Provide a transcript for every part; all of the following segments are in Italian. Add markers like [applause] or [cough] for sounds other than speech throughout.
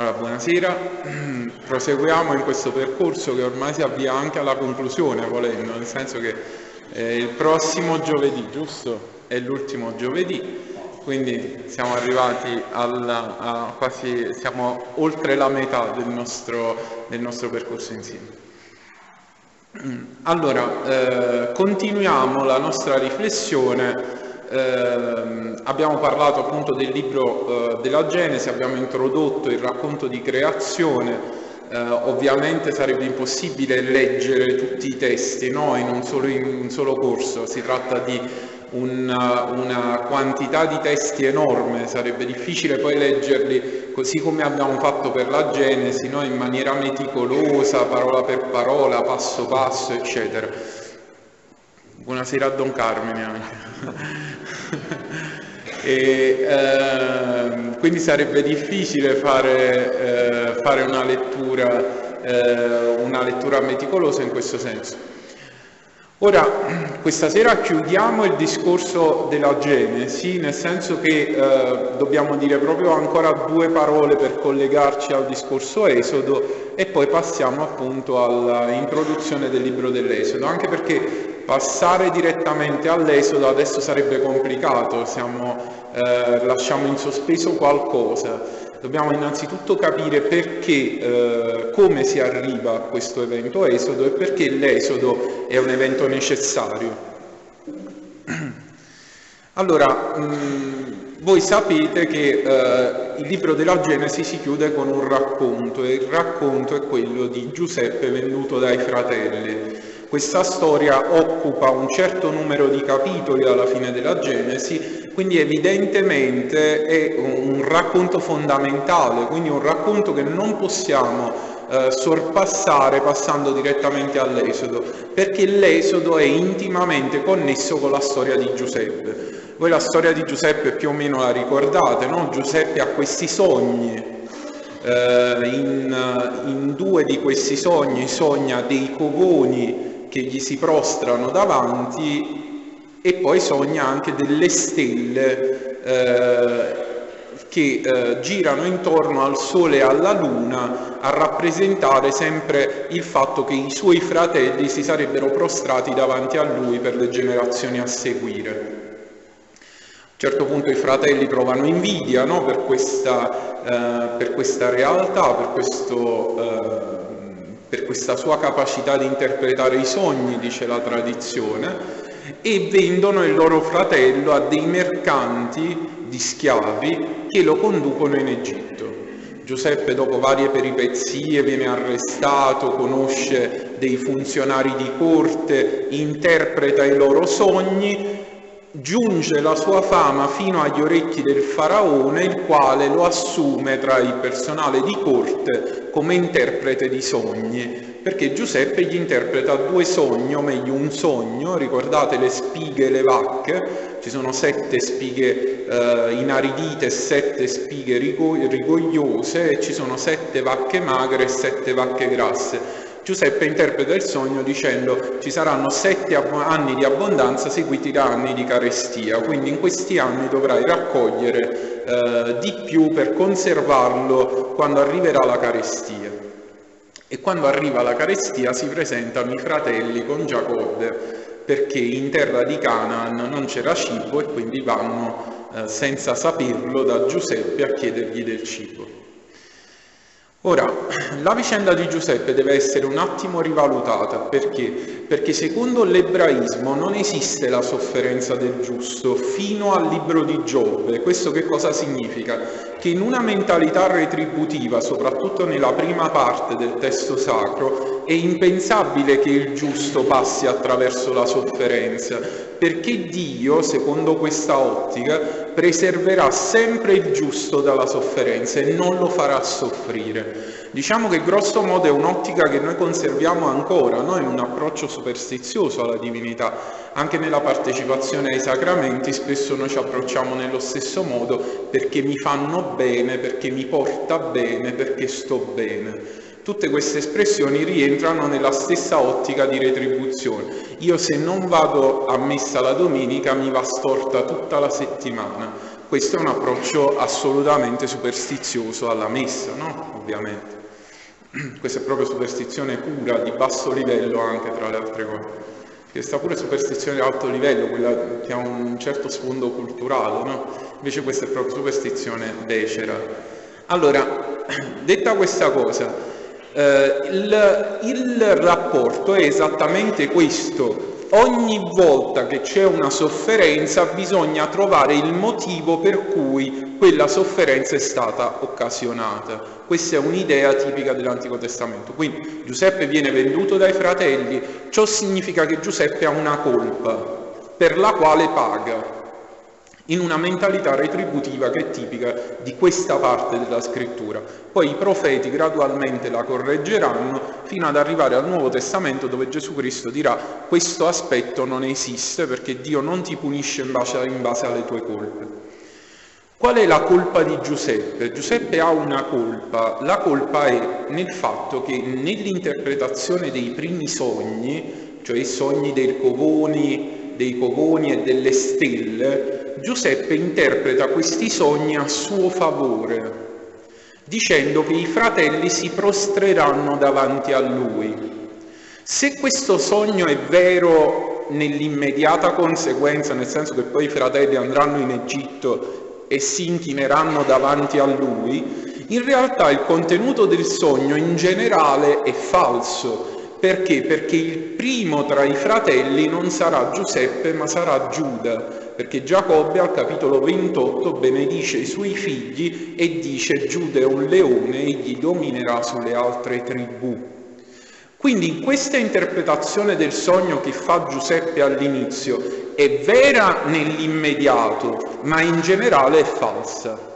Allora, buonasera, [clears throat] proseguiamo in questo percorso che ormai si avvia anche alla conclusione, volendo, nel senso che eh, il prossimo giovedì, giusto? È l'ultimo giovedì, quindi siamo arrivati alla, a quasi, siamo oltre la metà del nostro, del nostro percorso insieme. Allora, eh, continuiamo la nostra riflessione eh, abbiamo parlato appunto del libro eh, della Genesi, abbiamo introdotto il racconto di creazione, eh, ovviamente sarebbe impossibile leggere tutti i testi no? in, un solo, in, un solo, corso, si tratta di una, una quantità di testi enorme, sarebbe difficile poi leggerli così come abbiamo fatto per la Genesi, no? in maniera meticolosa, parola per parola, passo passo, eccetera. Buonasera a Don Carmine anche. [laughs] e, ehm, quindi sarebbe difficile fare, eh, fare una, lettura, eh, una lettura meticolosa in questo senso. Ora, questa sera chiudiamo il discorso della Genesi, nel senso che eh, dobbiamo dire proprio ancora due parole per collegarci al discorso Esodo e poi passiamo appunto all'introduzione del libro dell'Esodo, anche perché passare direttamente all'Esodo adesso sarebbe complicato, siamo, eh, lasciamo in sospeso qualcosa. Dobbiamo innanzitutto capire perché, eh, come si arriva a questo evento esodo e perché l'esodo è un evento necessario. Allora, mh, mm, voi sapete che eh, il libro della Genesi si chiude con un racconto e il racconto è quello di Giuseppe venduto dai fratelli. Questa storia occupa un certo numero di capitoli alla fine della Genesi, quindi evidentemente è un racconto fondamentale, quindi un racconto che non possiamo eh, sorpassare passando direttamente all'Esodo, perché l'Esodo è intimamente connesso con la storia di Giuseppe. Voi la storia di Giuseppe più o meno la ricordate, no? Giuseppe ha questi sogni, eh, in, in, due di questi sogni sogna dei covoni che gli si prostrano davanti e poi sogna anche delle stelle eh, che eh, girano intorno al Sole e alla Luna a rappresentare sempre il fatto che i suoi fratelli si sarebbero prostrati davanti a lui per le generazioni a seguire. A un certo punto i fratelli provano invidia no? per, questa, eh, per, questa, realtà, per questo eh, per questa sua capacità di interpretare i sogni, dice la tradizione, e vendono il loro fratello a dei mercanti di schiavi che lo conducono in Egitto. Giuseppe dopo varie peripezie viene arrestato, conosce dei funzionari di corte, interpreta i loro sogni giunge la sua fama fino agli orecchi del faraone, il quale lo assume tra il personale di corte come interprete di sogni. perché Giuseppe gli interpreta due sogni, o meglio un sogno, ricordate le spighe e le vacche, ci sono sette spighe eh, inaridite e sette spighe rigogliose e ci sono sette vacche magre e sette vacche grasse. Giuseppe interpreta il sogno dicendo ci saranno sette anni di abbondanza seguiti da anni di carestia, quindi in questi anni dovrai raccogliere eh, di più per conservarlo quando arriverà la carestia. E quando arriva la carestia si presentano i fratelli con Giacobbe perché in terra di Canaan non c'era cibo e quindi vanno eh, senza saperlo da Giuseppe a chiedergli del cibo. Ora, la vicenda di Giuseppe deve essere un attimo rivalutata perché? Perché secondo l'ebraismo non esiste la sofferenza del giusto fino al libro di Giobbe. Questo che cosa significa? che in una mentalità retributiva, soprattutto nella prima parte del testo sacro, è impensabile che il giusto passi attraverso la sofferenza, perché Dio, secondo questa ottica, preserverà sempre il giusto dalla sofferenza e non lo farà soffrire. Diciamo che grosso modo è un'ottica che noi conserviamo ancora, no? in un approccio superstizioso alla divinità. Anche nella partecipazione ai sacramenti spesso noi ci approcciamo nello stesso modo perché mi fanno bene, perché mi porta bene, perché sto bene. Tutte queste espressioni rientrano nella stessa ottica di retribuzione. Io se non vado a messa la domenica mi va storta tutta la settimana. Questo è un approccio assolutamente superstizioso alla messa, no? Ovviamente. [clears throat] Questa è proprio superstizione pura, di basso livello anche tra le altre cose. Che sta pure superstizione di alto livello, quella che ha un certo sfondo culturale, no? Invece questa è proprio superstizione becera. Allora, [clears throat] detta questa cosa, eh, il, il rapporto è esattamente questo. Ogni volta che c'è una sofferenza bisogna trovare il motivo per cui quella sofferenza è stata occasionata. Questa è un'idea tipica dell'Antico Testamento. Quindi Giuseppe viene venduto dai fratelli, ciò significa che Giuseppe ha una colpa per la quale paga in una mentalità retributiva che è tipica di questa parte della scrittura. Poi i profeti gradualmente la correggeranno fino ad arrivare al Nuovo Testamento dove Gesù Cristo dirà questo aspetto non esiste perché Dio non ti punisce in base, in base alle tue colpe. Qual è la colpa di Giuseppe? Giuseppe ha una colpa, la colpa è nel fatto che nell'interpretazione dei primi sogni, cioè i sogni dei covoni, dei covoni e delle stelle, Giuseppe interpreta questi sogni a suo favore, dicendo che i fratelli si prostreranno davanti a lui. Se questo sogno è vero nell'immediata conseguenza, nel senso che poi i fratelli andranno in Egitto e si inchineranno davanti a lui, in realtà il contenuto del sogno in generale è falso. Perché? Perché il primo tra i fratelli non sarà Giuseppe ma sarà Giuda, perché Giacobbe al capitolo 28 benedice i suoi figli e dice Giuda è un leone, egli dominerà sulle altre tribù. Quindi in questa interpretazione del sogno che fa Giuseppe all'inizio è vera nell'immediato, ma in generale è falsa.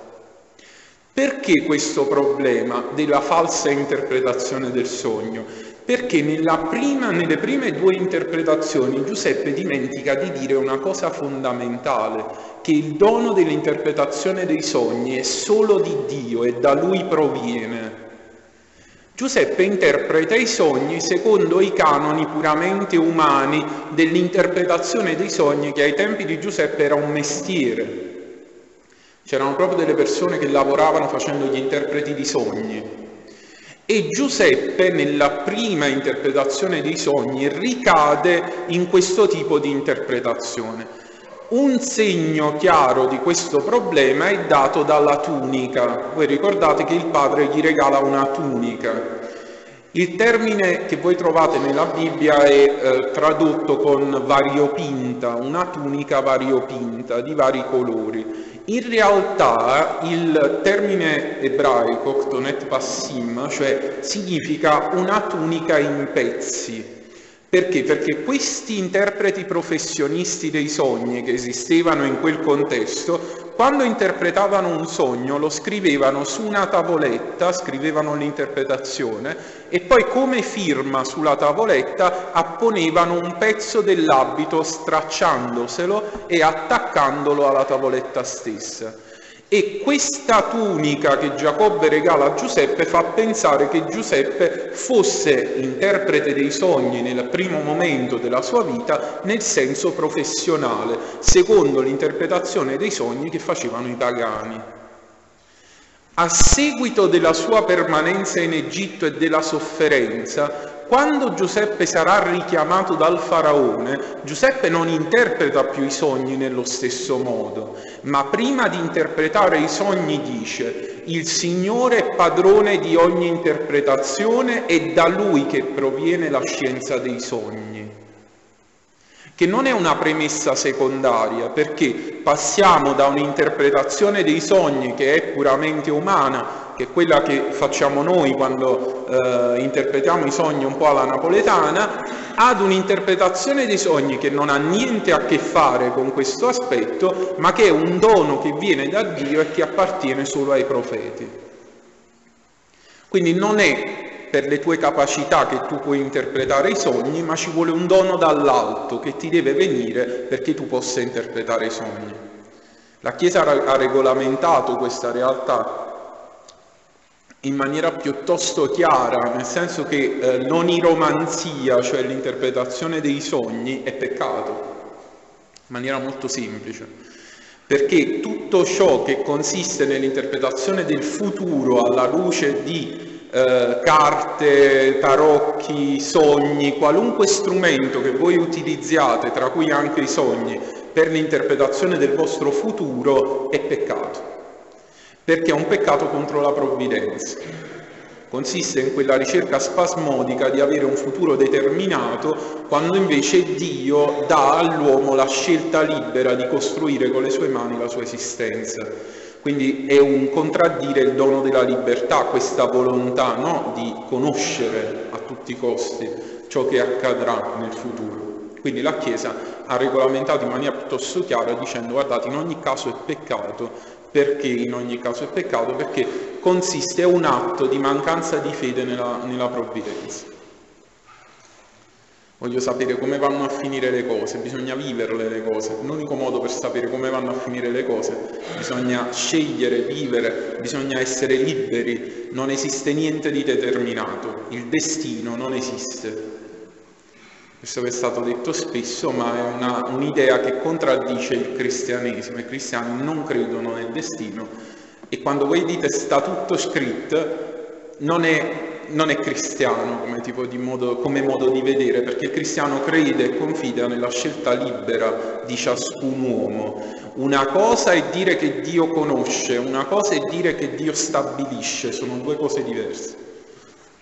Perché questo problema della falsa interpretazione del sogno? Perché prima, nelle prime due interpretazioni Giuseppe dimentica di dire una cosa fondamentale, che il dono dell'interpretazione dei sogni è solo di Dio e da lui proviene. Giuseppe interpreta i sogni secondo i canoni puramente umani dell'interpretazione dei sogni che ai tempi di Giuseppe era un mestiere. C'erano proprio delle persone che lavoravano facendo gli interpreti di sogni. E Giuseppe nella prima interpretazione dei sogni ricade in questo tipo di interpretazione. Un segno chiaro di questo problema è dato dalla tunica. Voi ricordate che il padre gli regala una tunica. Il termine che voi trovate nella Bibbia è eh, tradotto con variopinta, una tunica variopinta di vari colori. In realtà il termine ebraico, ktonet passim, cioè significa una tunica in pezzi. Perché? Perché questi interpreti professionisti dei sogni che esistevano in quel contesto quando interpretavano un sogno lo scrivevano su una tavoletta, scrivevano l'interpretazione e poi come firma sulla tavoletta apponevano un pezzo dell'abito stracciandoselo e attaccandolo alla tavoletta stessa. E questa tunica che Giacobbe regala a Giuseppe fa pensare che Giuseppe fosse interprete dei sogni nel primo momento della sua vita nel senso professionale, secondo l'interpretazione dei sogni che facevano i pagani. A seguito della sua permanenza in Egitto e della sofferenza, quando Giuseppe sarà richiamato dal faraone, Giuseppe non interpreta più i sogni nello stesso modo, ma prima di interpretare i sogni dice il Signore è padrone di ogni interpretazione e da lui che proviene la scienza dei sogni che non è una premessa secondaria, perché passiamo da un'interpretazione dei sogni che è puramente umana che è quella che facciamo noi quando eh, interpretiamo i sogni un po' alla napoletana, ad un'interpretazione dei sogni che non ha niente a che fare con questo aspetto, ma che è un dono che viene da Dio e che appartiene solo ai profeti. Quindi non è per le tue capacità che tu puoi interpretare i sogni, ma ci vuole un dono dall'alto che ti deve venire perché tu possa interpretare i sogni. La Chiesa ha regolamentato questa realtà in maniera piuttosto chiara, nel senso che eh, l'oniromanzia, cioè l'interpretazione dei sogni, è peccato, in maniera molto semplice, perché tutto ciò che consiste nell'interpretazione del futuro alla luce di eh, carte, tarocchi, sogni, qualunque strumento che voi utilizziate, tra cui anche i sogni, per l'interpretazione del vostro futuro, è peccato perché è un peccato contro la provvidenza. Consiste in quella ricerca spasmodica di avere un futuro determinato, quando invece Dio dà all'uomo la scelta libera di costruire con le sue mani la sua esistenza. Quindi è un contraddire il dono della libertà, questa volontà no? di conoscere a tutti i costi ciò che accadrà nel futuro. Quindi la Chiesa ha regolamentato in maniera piuttosto chiara dicendo guardate in ogni caso è peccato perché in ogni caso è peccato? Perché consiste, un atto di mancanza di fede nella, nella provvidenza. Voglio sapere come vanno a finire le cose, bisogna viverle le cose. L'unico modo per sapere come vanno a finire le cose, bisogna scegliere, vivere, bisogna essere liberi. Non esiste niente di determinato, il destino non esiste. Questo è stato detto spesso, ma è una, un'idea che contraddice il cristianesimo. I cristiani non credono nel destino e quando voi dite sta tutto scritto, non è, non è cristiano come, di modo, come modo di vedere, perché il cristiano crede e confida nella scelta libera di ciascun uomo. Una cosa è dire che Dio conosce, una cosa è dire che Dio stabilisce, sono due cose diverse.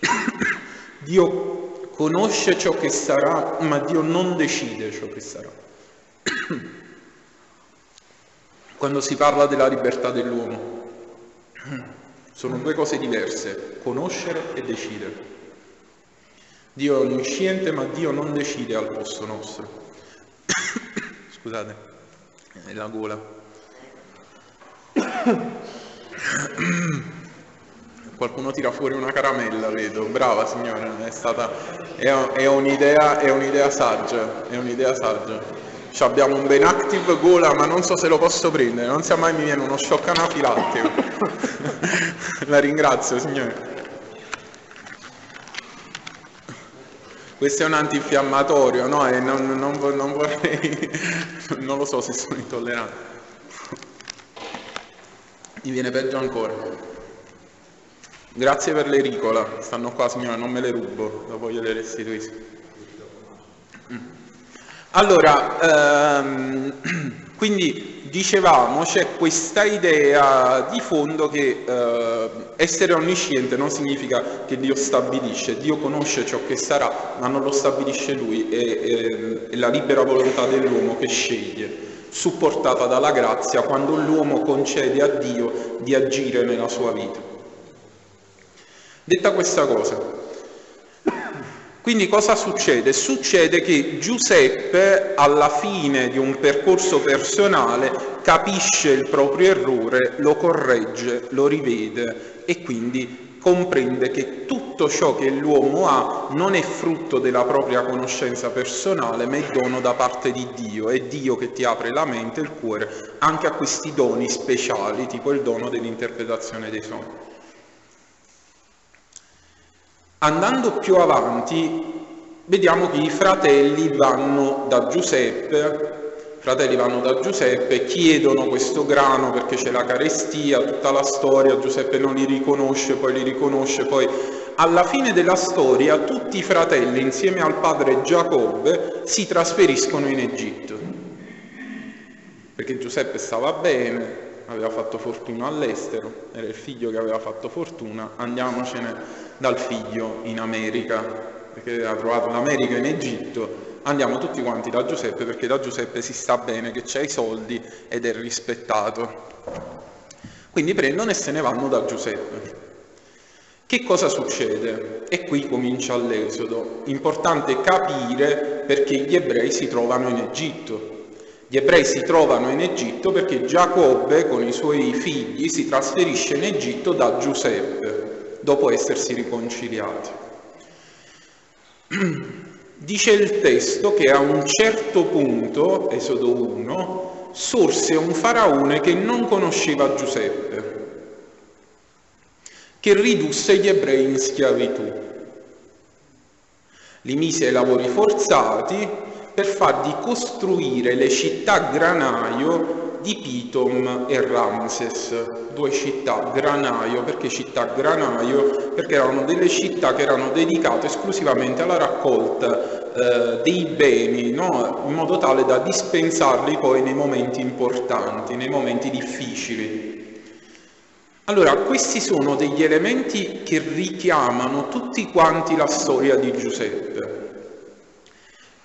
[coughs] Dio conosce ciò che sarà, ma Dio non decide ciò che sarà. [coughs] Quando si parla della libertà dell'uomo, sono due cose diverse, conoscere e decidere. Dio è onnisciente, ma Dio non decide al posto nostro. [coughs] Scusate, è la gola. [coughs] Qualcuno tira fuori una caramella, vedo. Brava signora, è stata... È, è, un'idea, è un'idea saggia, è un'idea saggia. Ci abbiamo un Ben Active gola, ma non so se lo posso prendere, non sia mai mi viene uno shock anafilattico. [laughs] La ringrazio, signore. Questo è un antinfiammatorio, no? E non, non, non vorrei... [laughs] non lo so se sono intollerante. Mi viene peggio ancora. Grazie per l'ericola, stanno qua signora, non me le rubo, dopo gliele restituisco. Mm. Allora, ehm, [clears throat] quindi dicevamo, c'è questa idea di fondo che eh, essere onnisciente non significa che Dio stabilisce, Dio conosce ciò che sarà, ma non lo stabilisce Lui, è, è, è la libera volontà dell'uomo che sceglie, supportata dalla grazia quando l'uomo concede a Dio di agire nella sua vita. Detta questa cosa, Quindi cosa succede? Succede che Giuseppe alla fine di un percorso personale capisce il proprio errore, lo corregge, lo rivede e quindi comprende che tutto ciò che l'uomo ha non è frutto della propria conoscenza personale, ma è dono da parte di Dio. È Dio che ti apre la mente e il cuore anche a questi doni speciali, tipo il dono dell'interpretazione dei sogni. Andando più avanti, vediamo che i fratelli vanno da Giuseppe, fratelli vanno da Giuseppe, chiedono questo grano perché c'è la carestia, tutta la storia, Giuseppe non li riconosce, poi li riconosce, poi alla fine della storia tutti i fratelli insieme al padre Giacobbe si trasferiscono in Egitto, perché Giuseppe stava bene, aveva fatto fortuna all'estero, era il figlio che aveva fatto fortuna, andiamocene dal figlio in America, perché ha trovato l'America in Egitto, andiamo tutti quanti da Giuseppe perché da Giuseppe si sta bene, che c'ha i soldi ed è rispettato. Quindi prendono e se ne vanno da Giuseppe. Che cosa succede? E qui comincia l'esodo. Importante capire perché gli ebrei si trovano in Egitto. Gli ebrei si trovano in Egitto perché Giacobbe con i suoi figli si trasferisce in Egitto da Giuseppe, dopo essersi riconciliati. [clears throat] Dice il testo che a un certo punto, Esodo 1, sorse un faraone che non conosceva Giuseppe, che ridusse gli ebrei in schiavitù. Li mise ai lavori forzati per fargli costruire le città granaio di Pitom e Ramses, due città granaio, perché città granaio? Perché erano delle città che erano dedicate esclusivamente alla raccolta eh, dei beni, no? in modo tale da dispensarli poi nei momenti importanti, nei momenti difficili. Allora, questi sono degli elementi che richiamano tutti quanti la storia di Giuseppe.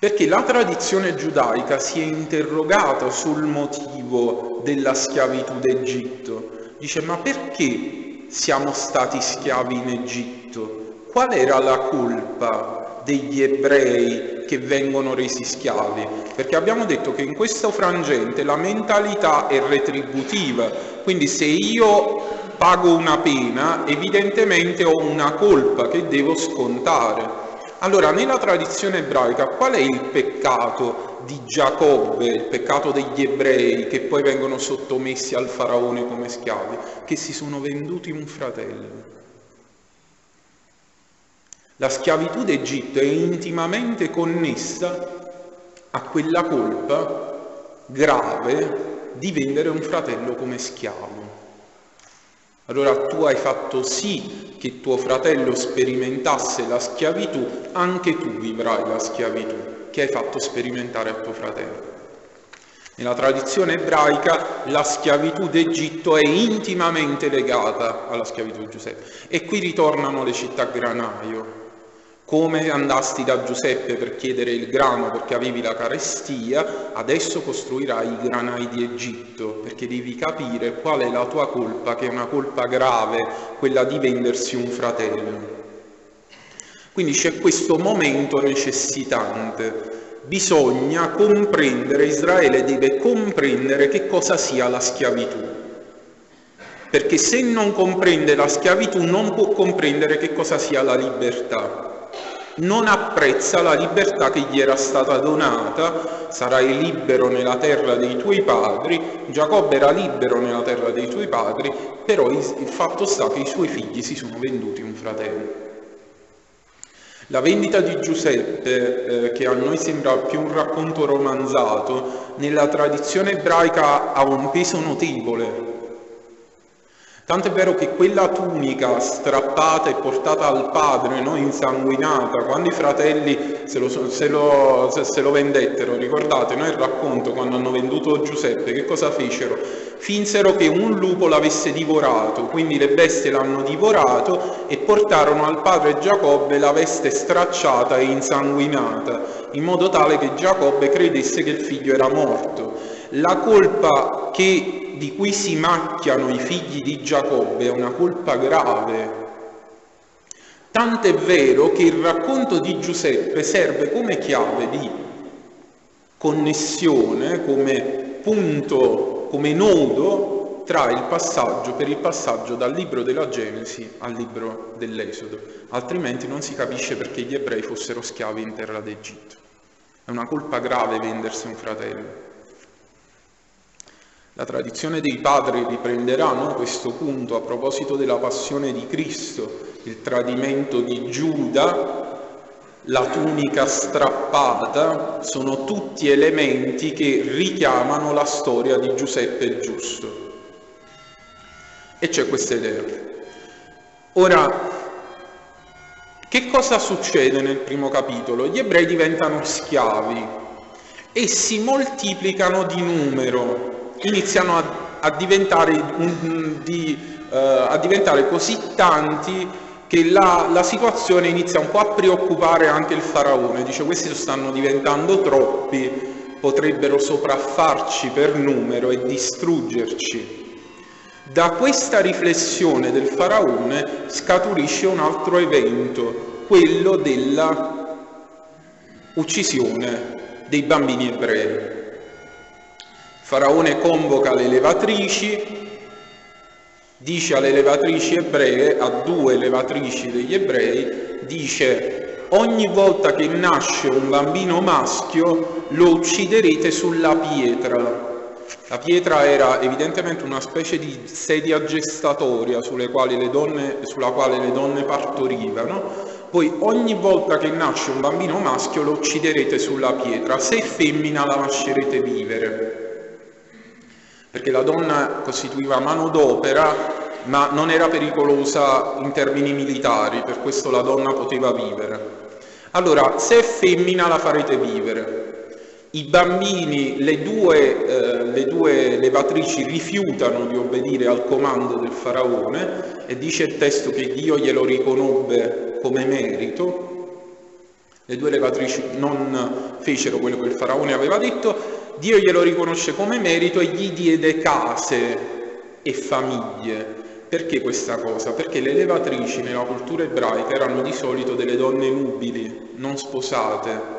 Perché la tradizione giudaica si è interrogata sul motivo della schiavitù d'Egitto. Dice, ma perché siamo stati schiavi in Egitto? Qual era la colpa degli ebrei che vengono resi schiavi? Perché abbiamo detto che in questo frangente la mentalità è retributiva, quindi se io pago una pena, evidentemente ho una colpa che devo scontare. Allora, nella tradizione ebraica, qual è il peccato di Giacobbe, il peccato degli ebrei che poi vengono sottomessi al faraone come schiavi? Che si sono venduti un fratello. La schiavitù d'Egitto è intimamente connessa a quella colpa grave di vendere un fratello come schiavo. Allora tu hai fatto sì che tuo fratello sperimentasse la schiavitù, anche tu vivrai la schiavitù. Che hai fatto sperimentare a tuo fratello. Nella tradizione ebraica la schiavitù d'Egitto è intimamente legata alla schiavitù di Giuseppe. E qui ritornano le città granaio, come andasti da Giuseppe per chiedere il grano perché avevi la carestia, adesso costruirai i granai di Egitto, perché devi capire qual è la tua colpa, che è una colpa grave, quella di vendersi un fratello. Quindi c'è questo momento necessitante. Bisogna comprendere, Israele deve comprendere che cosa sia la schiavitù. Perché se non comprende la schiavitù non può comprendere che cosa sia la libertà non apprezza la libertà che gli era stata donata, sarai libero nella terra dei tuoi padri, Giacobbe era libero nella terra dei tuoi padri, però il fatto sta che i suoi figli si sono venduti un fratello. La vendita di Giuseppe, eh, che a noi sembra più un racconto romanzato, nella tradizione ebraica ha un peso notevole, Tanto è vero che quella tunica strappata e portata al padre, no, insanguinata, quando i fratelli se lo, se, lo, se lo, vendettero, ricordate no, il racconto quando hanno venduto Giuseppe, che cosa fecero? Finsero che un lupo l'avesse divorato, quindi le bestie l'hanno divorato e portarono al padre Giacobbe la veste stracciata e insanguinata, in modo tale che Giacobbe credesse che il figlio era morto. La colpa che di cui si macchiano i figli di Giacobbe è una colpa grave, Tant'è vero che il racconto di Giuseppe serve come chiave di connessione, come punto, come nodo tra il passaggio, per il passaggio dal libro della Genesi al libro dell'Esodo, altrimenti non si capisce perché gli ebrei fossero schiavi in terra d'Egitto. È una colpa grave vendersi un fratello. La tradizione dei padri riprenderà no, questo punto a proposito della passione di Cristo, il tradimento di Giuda, la tunica strappata, sono tutti elementi che richiamano la storia di Giuseppe Giusto. E c'è questa idea. Ora, che cosa succede nel primo capitolo? Gli ebrei diventano schiavi e si moltiplicano di numero, iniziano a, a, diventare, un, di, uh, a diventare così tanti che la, la, situazione inizia un po' a preoccupare anche il faraone, dice questi stanno diventando troppi, potrebbero sopraffarci per numero e distruggerci. Da questa riflessione del faraone scaturisce un altro evento, quello della uccisione dei bambini ebrei. Faraone convoca le levatrici, dice alle levatrici ebree, a due levatrici degli ebrei, dice ogni volta che nasce un bambino maschio lo ucciderete sulla pietra. La pietra era evidentemente una specie di sedia gestatoria donne, sulla quale le donne partorivano. Poi ogni volta che nasce un bambino maschio lo ucciderete sulla pietra, se femmina la lascerete vivere perché la donna costituiva manodopera ma non era pericolosa in termini militari, per questo la donna poteva vivere. Allora, se è femmina la farete vivere. I bambini, le due, eh, le due levatrici rifiutano di obbedire al comando del faraone e dice il testo che Dio glielo riconobbe come merito. Le due levatrici non fecero quello che il faraone aveva detto Dio glielo riconosce come merito e gli diede case e famiglie. Perché questa cosa? Perché le levatrici nella cultura ebraica erano di solito delle donne nubili, non sposate,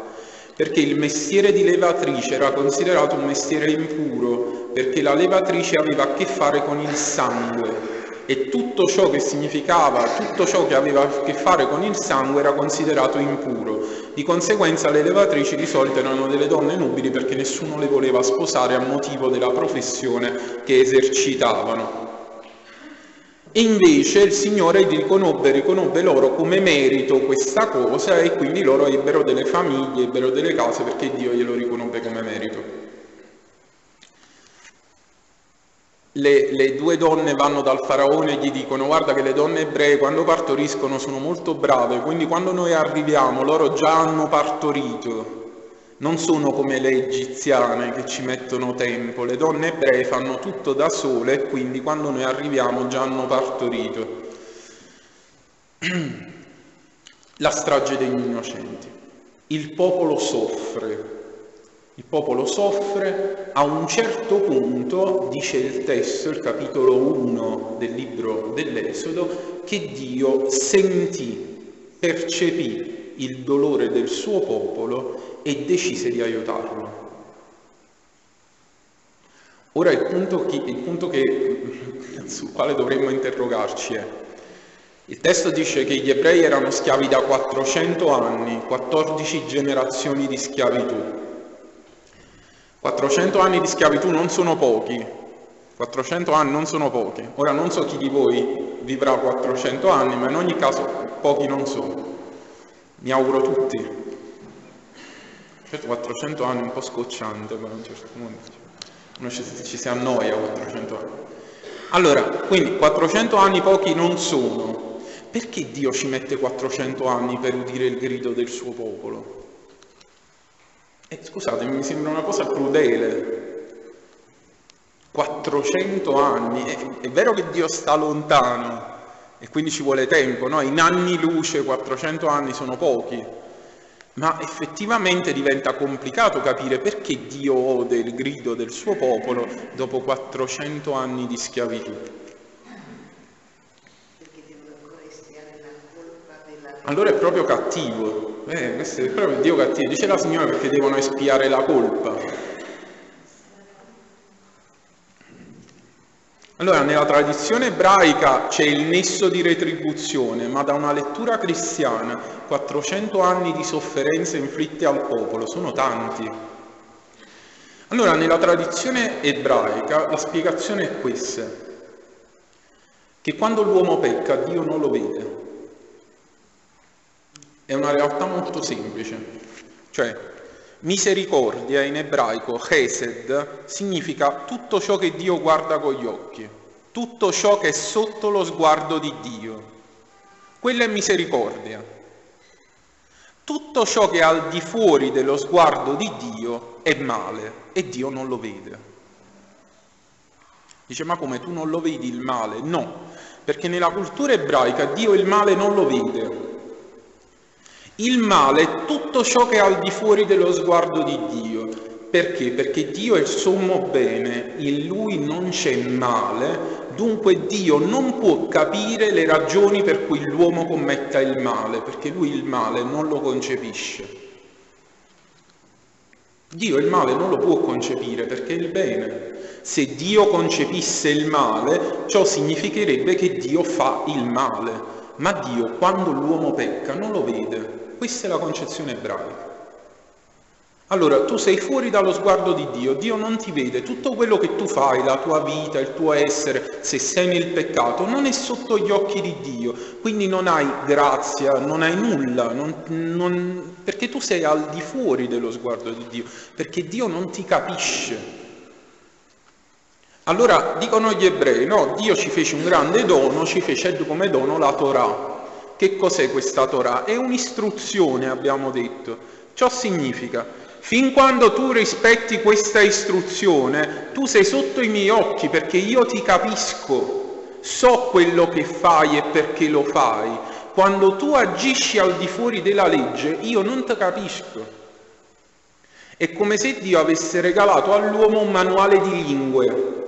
perché il mestiere di levatrice era considerato un mestiere impuro, perché la levatrice aveva a che fare con il sangue e tutto ciò che significava, tutto ciò che aveva a che fare con il sangue era considerato impuro. Di conseguenza le levatrici di solito erano delle donne nubili perché nessuno le voleva sposare a motivo della professione che esercitavano. Invece il Signore riconobbe, riconobbe loro come merito questa cosa e quindi loro ebbero delle famiglie, ebbero delle case perché Dio glielo riconobbe come merito. Le, le, due donne vanno dal faraone e gli dicono guarda che le donne ebree quando partoriscono sono molto brave, quindi quando noi arriviamo loro già hanno partorito, non sono come le egiziane che ci mettono tempo, le donne ebree fanno tutto da sole e quindi quando noi arriviamo già hanno partorito. [clears throat] La strage degli innocenti. Il popolo soffre, il popolo soffre, a un certo punto, dice il testo, il capitolo 1 del libro dell'Esodo, che Dio sentì, percepì il dolore del suo popolo e decise di aiutarlo. Ora il punto, che, il punto che, [laughs] sul quale dovremmo interrogarci è, il testo dice che gli ebrei erano schiavi da 400 anni, 14 generazioni di schiavitù. 400 anni di schiavitù non sono pochi, 400 anni non sono pochi. Ora non so chi di voi vivrà 400 anni, ma in ogni caso pochi non sono. Mi auguro tutti. Certo 400 anni è un po' scocciante, ma un certo punto uno ci, ci si annoia 400 anni. Allora, quindi 400 anni pochi non sono. Perché Dio ci mette 400 anni per udire il grido del suo popolo? Eh, scusate, mi sembra una cosa crudele. 400 anni, è, è, vero che Dio sta lontano e quindi ci vuole tempo, no? In anni luce 400 anni sono pochi, ma effettivamente diventa complicato capire perché Dio ode il grido del suo popolo dopo 400 anni di schiavitù. Perché devono ancora espiare la colpa della allora è proprio cattivo. Eh, questo è proprio Dio cattivo. Dice la signora perché devono espiare la colpa. Allora, nella tradizione ebraica c'è il nesso di retribuzione, ma da una lettura cristiana, 400 anni di sofferenze inflitte al popolo, sono tanti. Allora, nella tradizione ebraica la spiegazione è questa, che quando l'uomo pecca Dio non lo vede. È una realtà molto semplice, cioè misericordia in ebraico, chesed, significa tutto ciò che Dio guarda con gli occhi, tutto ciò che è sotto lo sguardo di Dio. Quella è misericordia. Tutto ciò che è al di fuori dello sguardo di Dio è male e Dio non lo vede. Dice, ma come tu non lo vedi il male? No, perché nella cultura ebraica Dio il male non lo vede, il male è tutto ciò che è al di fuori dello sguardo di Dio. Perché? Perché Dio è il sommo bene, in Lui non c'è male, dunque Dio non può capire le ragioni per cui l'uomo commetta il male, perché Lui il male non lo concepisce. Dio il male non lo può concepire perché è il bene. Se Dio concepisse il male, ciò significherebbe che Dio fa il male, ma Dio quando l'uomo pecca non lo vede, questa è la concezione ebraica. Allora, tu sei fuori dallo sguardo di Dio, Dio non ti vede, tutto quello che tu fai, la tua vita, il tuo essere, se sei nel peccato, non è sotto gli occhi di Dio, quindi non hai grazia, non hai nulla, non, non, perché tu sei al di fuori dello sguardo di Dio, perché Dio non ti capisce. Allora dicono gli ebrei, no, Dio ci fece un grande dono, ci fece come dono la Torah. Che cos'è questa Torah? È un'istruzione, abbiamo detto. Ciò significa, fin quando tu rispetti questa istruzione, tu sei sotto i miei occhi perché io ti capisco, so quello che fai e perché lo fai. Quando tu agisci al di fuori della legge, io non ti capisco. È come se Dio avesse regalato all'uomo un manuale di lingue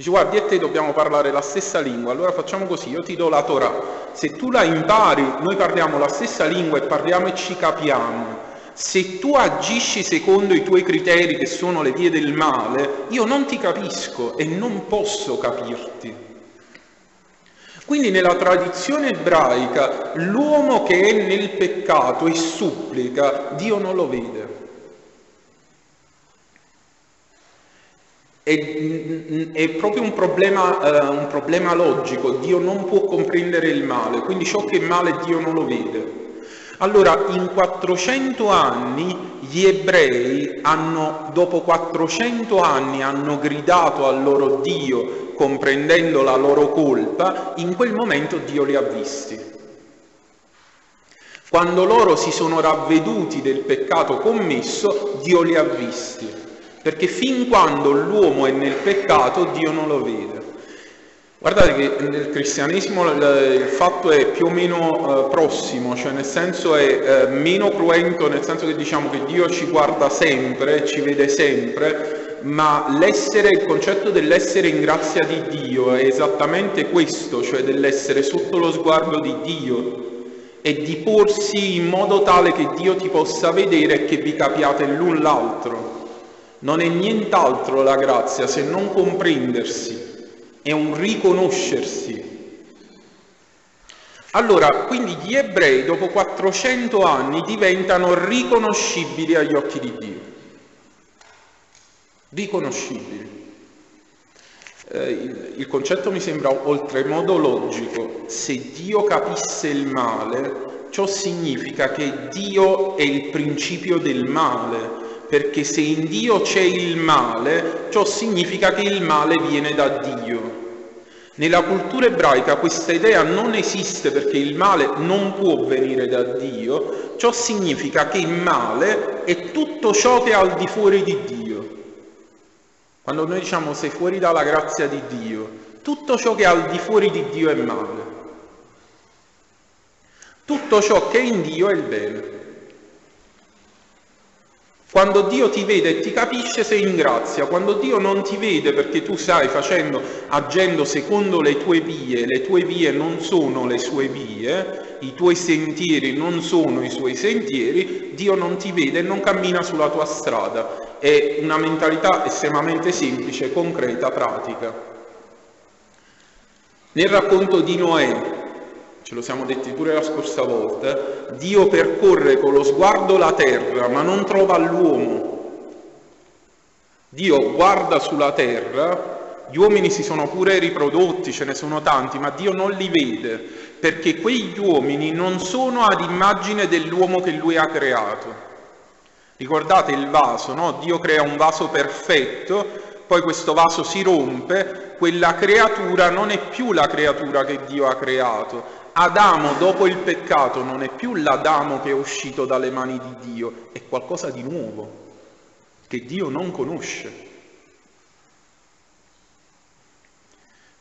Dice guardi a te dobbiamo parlare la stessa lingua, allora facciamo così, io ti do la Torah, se tu la impari, noi parliamo la stessa lingua e parliamo e ci capiamo. Se tu agisci secondo i tuoi criteri che sono le vie del male, io non ti capisco e non posso capirti. Quindi nella tradizione ebraica l'uomo che è nel peccato e supplica, Dio non lo vede. È, è proprio un problema, uh, un problema logico, Dio non può comprendere il male, quindi ciò che è male Dio non lo vede. Allora, in 400 anni gli ebrei hanno, dopo 400 anni, hanno gridato al loro Dio, comprendendo la loro colpa, in quel momento Dio li ha visti. Quando loro si sono ravveduti del peccato commesso, Dio li ha visti perché fin quando l'uomo è nel peccato Dio non lo vede. Guardate che nel cristianesimo il fatto è più o meno eh, prossimo, cioè nel senso è eh, meno cruento, nel senso che diciamo che Dio ci guarda sempre, ci vede sempre, ma il concetto dell'essere in grazia di Dio è esattamente questo, cioè dell'essere sotto lo sguardo di Dio e di porsi in modo tale che Dio ti possa vedere e che vi capiate l'un l'altro. Non è nient'altro la grazia se non comprendersi, è un riconoscersi. Allora, quindi gli ebrei dopo 400 anni diventano riconoscibili agli occhi di Dio. Riconoscibili. Eh, il, il concetto mi sembra oltremodo logico. Se Dio capisse il male, ciò significa che Dio è il principio del male, perché se in Dio c'è il male, ciò significa che il male viene da Dio. Nella cultura ebraica questa idea non esiste perché il male non può venire da Dio, ciò significa che il male è tutto ciò che è al di fuori di Dio. Quando noi diciamo sei fuori dalla grazia di Dio, tutto ciò che è al di fuori di Dio è male. Tutto ciò che è in Dio è il bene. Quando Dio ti vede e ti capisce sei in grazia, quando Dio non ti vede perché tu stai facendo, agendo secondo le tue vie, le tue vie non sono le sue vie, i tuoi sentieri non sono i suoi sentieri, Dio non ti vede e non cammina sulla tua strada. È una mentalità estremamente semplice, concreta, pratica. Nel racconto di Noè, ce lo siamo detti pure la scorsa volta, Dio percorre con lo sguardo la terra ma non trova l'uomo. Dio guarda sulla terra gli uomini si sono pure riprodotti, ce ne sono tanti, ma Dio non li vede, perché quegli uomini non sono ad immagine dell'uomo che lui ha creato. Ricordate il vaso, no? Dio crea un vaso perfetto, poi questo vaso si rompe, quella creatura non è più la creatura che Dio ha creato. Adamo dopo il peccato non è più l'Adamo che è uscito dalle mani di Dio, è qualcosa di nuovo, che Dio non conosce.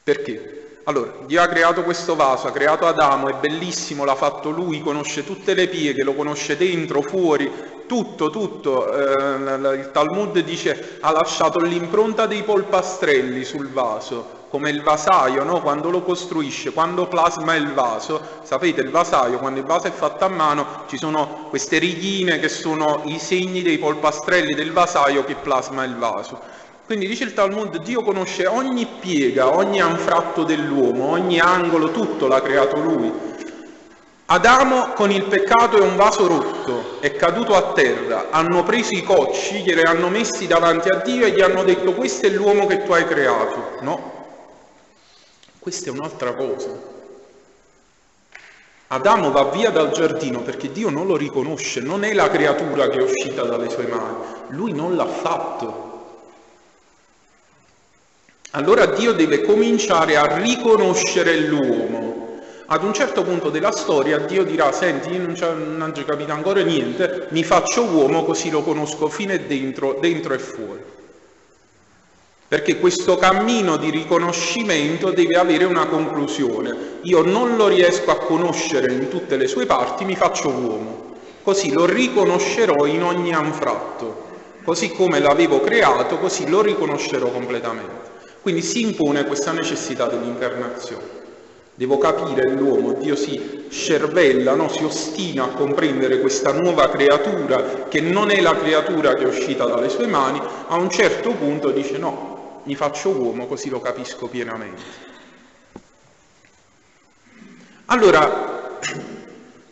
Perché? Allora, Dio ha creato questo vaso, ha creato Adamo, è bellissimo, l'ha fatto lui, conosce tutte le pieghe, lo conosce dentro, fuori, tutto, tutto. Eh, il Talmud dice ha lasciato l'impronta dei polpastrelli sul vaso, come il vasaio, no? quando lo costruisce, quando plasma il vaso, sapete il vasaio, quando il vaso è fatto a mano, ci sono queste righine che sono i segni dei polpastrelli del vasaio che plasma il vaso. Quindi dice il Talmud, Dio conosce ogni piega, ogni anfratto dell'uomo, ogni angolo, tutto l'ha creato lui. Adamo con il peccato è un vaso rotto, è caduto a terra, hanno preso i cocci, glieli hanno messi davanti a Dio e gli hanno detto questo è l'uomo che tu hai creato. No, questa è un'altra cosa. Adamo va via dal giardino perché Dio non lo riconosce, non è la creatura che è uscita dalle sue mani, lui non l'ha fatto. Allora Dio deve cominciare a riconoscere l'uomo. Ad un certo punto della storia Dio dirà, senti, io non, non ho capito ancora niente, mi faccio uomo così lo conosco fino e dentro, dentro e fuori. Perché questo cammino di riconoscimento deve avere una conclusione. Io non lo riesco a conoscere in tutte le sue parti, mi faccio uomo. Così lo riconoscerò in ogni anfratto. Così come l'avevo creato, così lo riconoscerò completamente. Quindi si impone questa necessità dell'incarnazione. Devo capire l'uomo, Dio si scervella, no? si ostina a comprendere questa nuova creatura che non è la creatura che è uscita dalle sue mani, a un certo punto dice no, mi faccio uomo così lo capisco pienamente. Allora,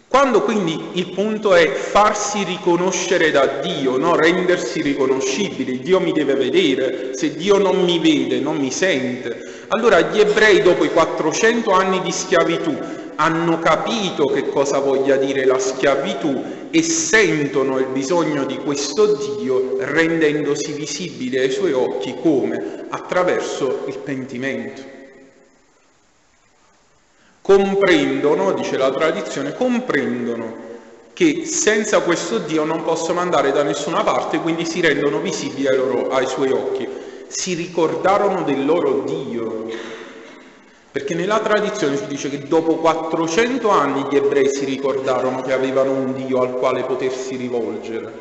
quando quindi il punto è farsi riconoscere da Dio, no? rendersi riconoscibili, Dio mi deve vedere, se Dio non mi vede, non mi sente. Allora gli ebrei dopo i 400 anni di schiavitù hanno capito che cosa voglia dire la schiavitù e sentono il bisogno di questo Dio rendendosi visibile ai suoi occhi come? Attraverso il pentimento comprendono, dice la tradizione, comprendono che senza questo Dio non possono andare da nessuna parte, quindi si rendono visibili ai, loro, ai suoi occhi. Si ricordarono del loro Dio, perché nella tradizione si dice che dopo 400 anni gli ebrei si ricordarono che avevano un Dio al quale potersi rivolgere.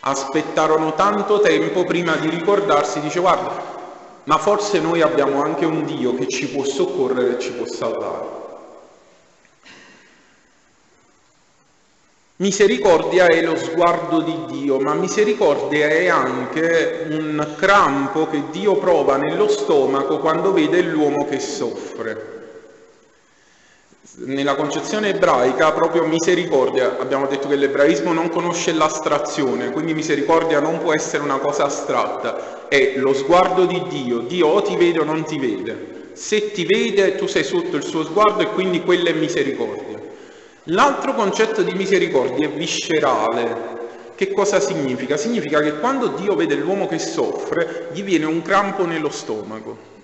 Aspettarono tanto tempo prima di ricordarsi, dice guarda, ma forse noi abbiamo anche un Dio che ci può soccorrere e ci può salvare. Misericordia è lo sguardo di Dio, ma misericordia è anche un crampo che Dio prova nello stomaco quando vede l'uomo che soffre. Nella concezione ebraica, proprio misericordia, abbiamo detto che l'ebraismo non conosce l'astrazione, quindi misericordia non può essere una cosa astratta, è lo sguardo di Dio, Dio o ti vede o non ti vede. Se ti vede tu sei sotto il suo sguardo e quindi quella è misericordia. L'altro concetto di misericordia è viscerale. Che cosa significa? Significa che quando Dio vede l'uomo che soffre, gli viene un crampo nello stomaco.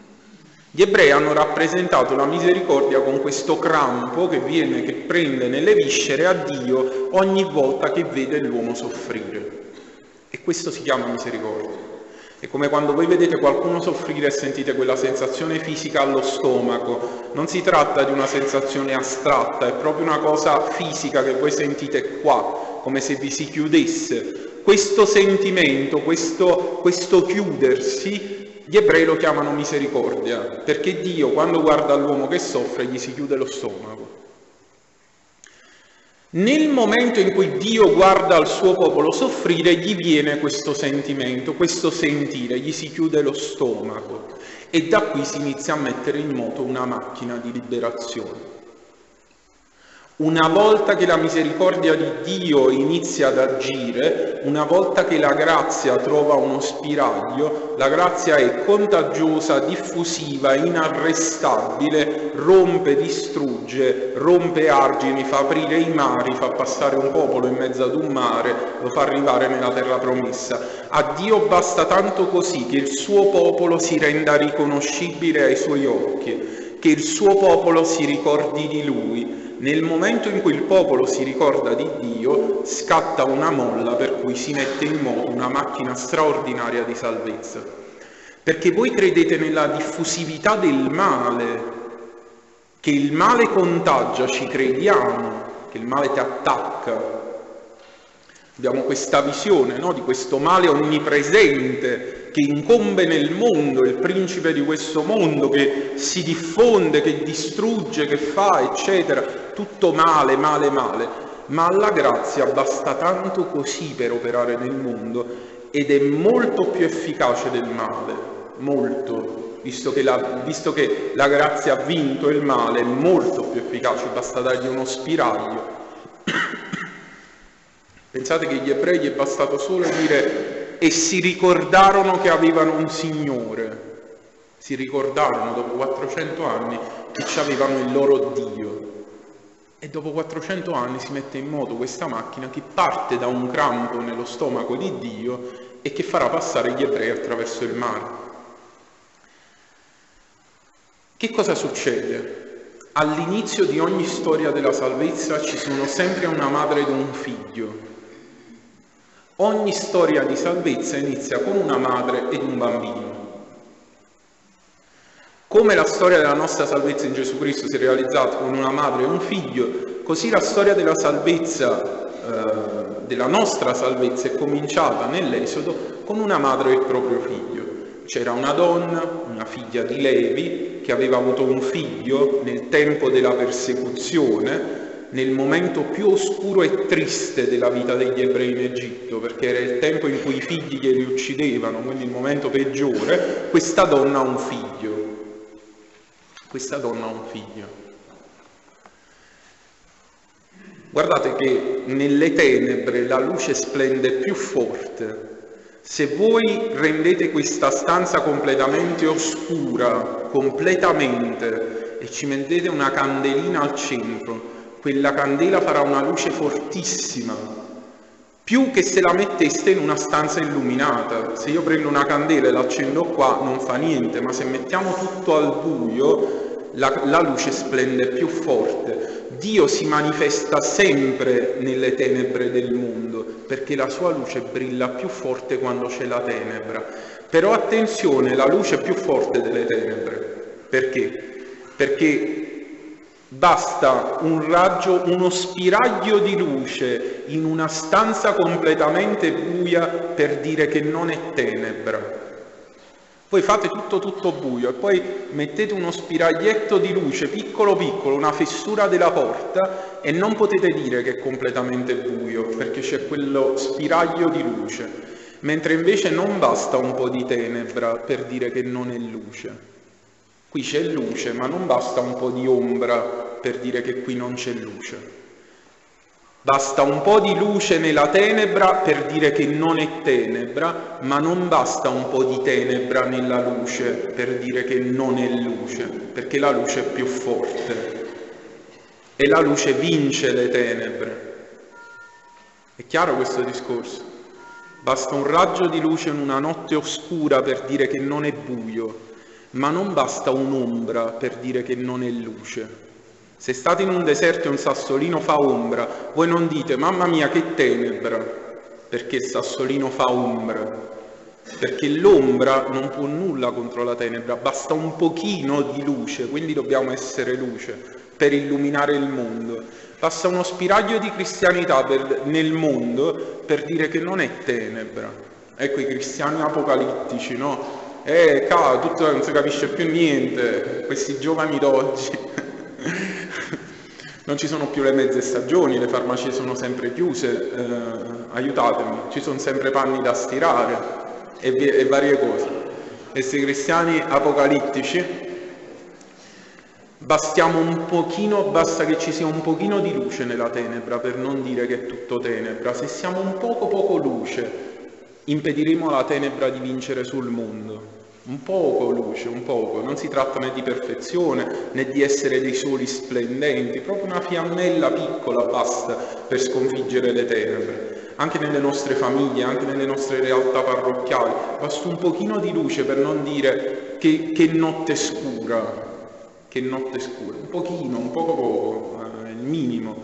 Gli ebrei hanno rappresentato la misericordia con questo crampo che viene, che prende nelle viscere a Dio ogni volta che vede l'uomo soffrire. E questo si chiama misericordia. È come quando voi vedete qualcuno soffrire e sentite quella sensazione fisica allo stomaco. Non si tratta di una sensazione astratta, è proprio una cosa fisica che voi sentite qua, come se vi si chiudesse. Questo sentimento, questo, questo chiudersi gli ebrei lo chiamano misericordia, perché Dio quando guarda l'uomo che soffre gli si chiude lo stomaco. Nel momento in cui Dio guarda il suo popolo soffrire, gli viene questo sentimento, questo sentire, gli si chiude lo stomaco e da qui si inizia a mettere in moto una macchina di liberazione. Una volta che la misericordia di Dio inizia ad agire, una volta che la grazia trova uno spiraglio, la grazia è contagiosa, diffusiva, inarrestabile, rompe, distrugge, rompe argini, fa aprire i mari, fa passare un popolo in mezzo ad un mare, lo fa arrivare nella terra promessa. A Dio basta tanto così che il suo popolo si renda riconoscibile ai suoi occhi, che il suo popolo si ricordi di lui nel momento in cui il popolo si ricorda di Dio, scatta una molla per cui si mette in moto una macchina straordinaria di salvezza. Perché voi credete nella diffusività del male, che il male contagia, ci crediamo, che il male ti attacca. Abbiamo questa visione no? di questo male onnipresente che incombe nel mondo, il principe di questo mondo che si diffonde, che distrugge, che fa, eccetera, tutto male, male, male, ma alla grazia basta tanto così per operare nel mondo ed è molto più efficace del male, molto, visto che la, visto che la grazia ha vinto il male, è molto più efficace, basta dargli uno spiraglio. [coughs] Pensate che gli ebrei gli è bastato solo dire e si ricordarono che avevano un Signore. Si ricordarono dopo 400 anni che avevano il loro Dio. E dopo 400 anni si mette in moto questa macchina che parte da un crampo nello stomaco di Dio e che farà passare gli ebrei attraverso il mare. Che cosa succede? All'inizio di ogni storia della salvezza ci sono sempre una madre ed un figlio Ogni storia di salvezza inizia con una madre ed un bambino. Come la storia della nostra salvezza in Gesù Cristo si è realizzata con una madre e un figlio, così la storia della salvezza, eh, della nostra salvezza, è cominciata nell'Esodo con una madre e il proprio figlio. C'era una donna, una figlia di Levi, che aveva avuto un figlio nel tempo della persecuzione, nel momento più oscuro e triste della vita degli ebrei in Egitto, perché era il tempo in cui i figli glieli uccidevano, quindi il momento peggiore, questa donna ha un figlio. Questa donna ha un figlio. Guardate che nelle tenebre la luce splende più forte. Se voi rendete questa stanza completamente oscura, completamente, e ci mettete una candelina al centro, quella candela farà una luce fortissima, più che se la metteste in una stanza illuminata. Se io prendo una candela e l'accendo qua non fa niente, ma se mettiamo tutto al buio la, la luce splende più forte. Dio si manifesta sempre nelle tenebre del mondo, perché la sua luce brilla più forte quando c'è la tenebra. Però attenzione, la luce è più forte delle tenebre. Perché? Perché Basta un raggio, uno spiraglio di luce in una stanza completamente buia per dire che non è tenebra. Voi fate tutto tutto buio e poi mettete uno spiraglietto di luce piccolo piccolo, una fessura della porta e non potete dire che è completamente buio perché c'è quello spiraglio di luce, mentre invece non basta un po' di tenebra per dire che non è luce. Qui c'è luce, ma non basta un po' di ombra per dire che qui non c'è luce. Basta un po' di luce nella tenebra per dire che non è tenebra, ma non basta un po' di tenebra nella luce per dire che non è luce, perché la luce è più forte e la luce vince le tenebre. È chiaro questo discorso? Basta un raggio di luce in una notte oscura per dire che non è buio, ma non basta un'ombra per dire che non è luce. Se state in un deserto e un sassolino fa ombra, voi non dite mamma mia che tenebra, perché il sassolino fa ombra, perché l'ombra non può nulla contro la tenebra, basta un pochino di luce, quindi dobbiamo essere luce per illuminare il mondo. Basta uno spiraglio di cristianità per, nel mondo per dire che non è tenebra. Ecco i cristiani apocalittici, no? eh, cavolo, tutto non si capisce più niente, questi giovani d'oggi. [laughs] non ci sono più le mezze stagioni, le farmacie sono sempre chiuse, eh, aiutatemi, ci sono sempre panni da stirare e, e varie cose. Questi cristiani apocalittici bastiamo un pochino, basta che ci sia un pochino di luce nella tenebra per non dire che è tutto tenebra. Se siamo un poco poco luce, impediremo alla tenebra di vincere sul mondo un poco luce, un poco, non si tratta né di perfezione né di essere dei soli splendenti, proprio una fiammella piccola basta per sconfiggere le tenebre, anche nelle nostre famiglie, anche nelle nostre realtà parrocchiali, basta un pochino di luce per non dire che, che notte scura, che notte scura, un pochino, un poco poco, eh, il minimo.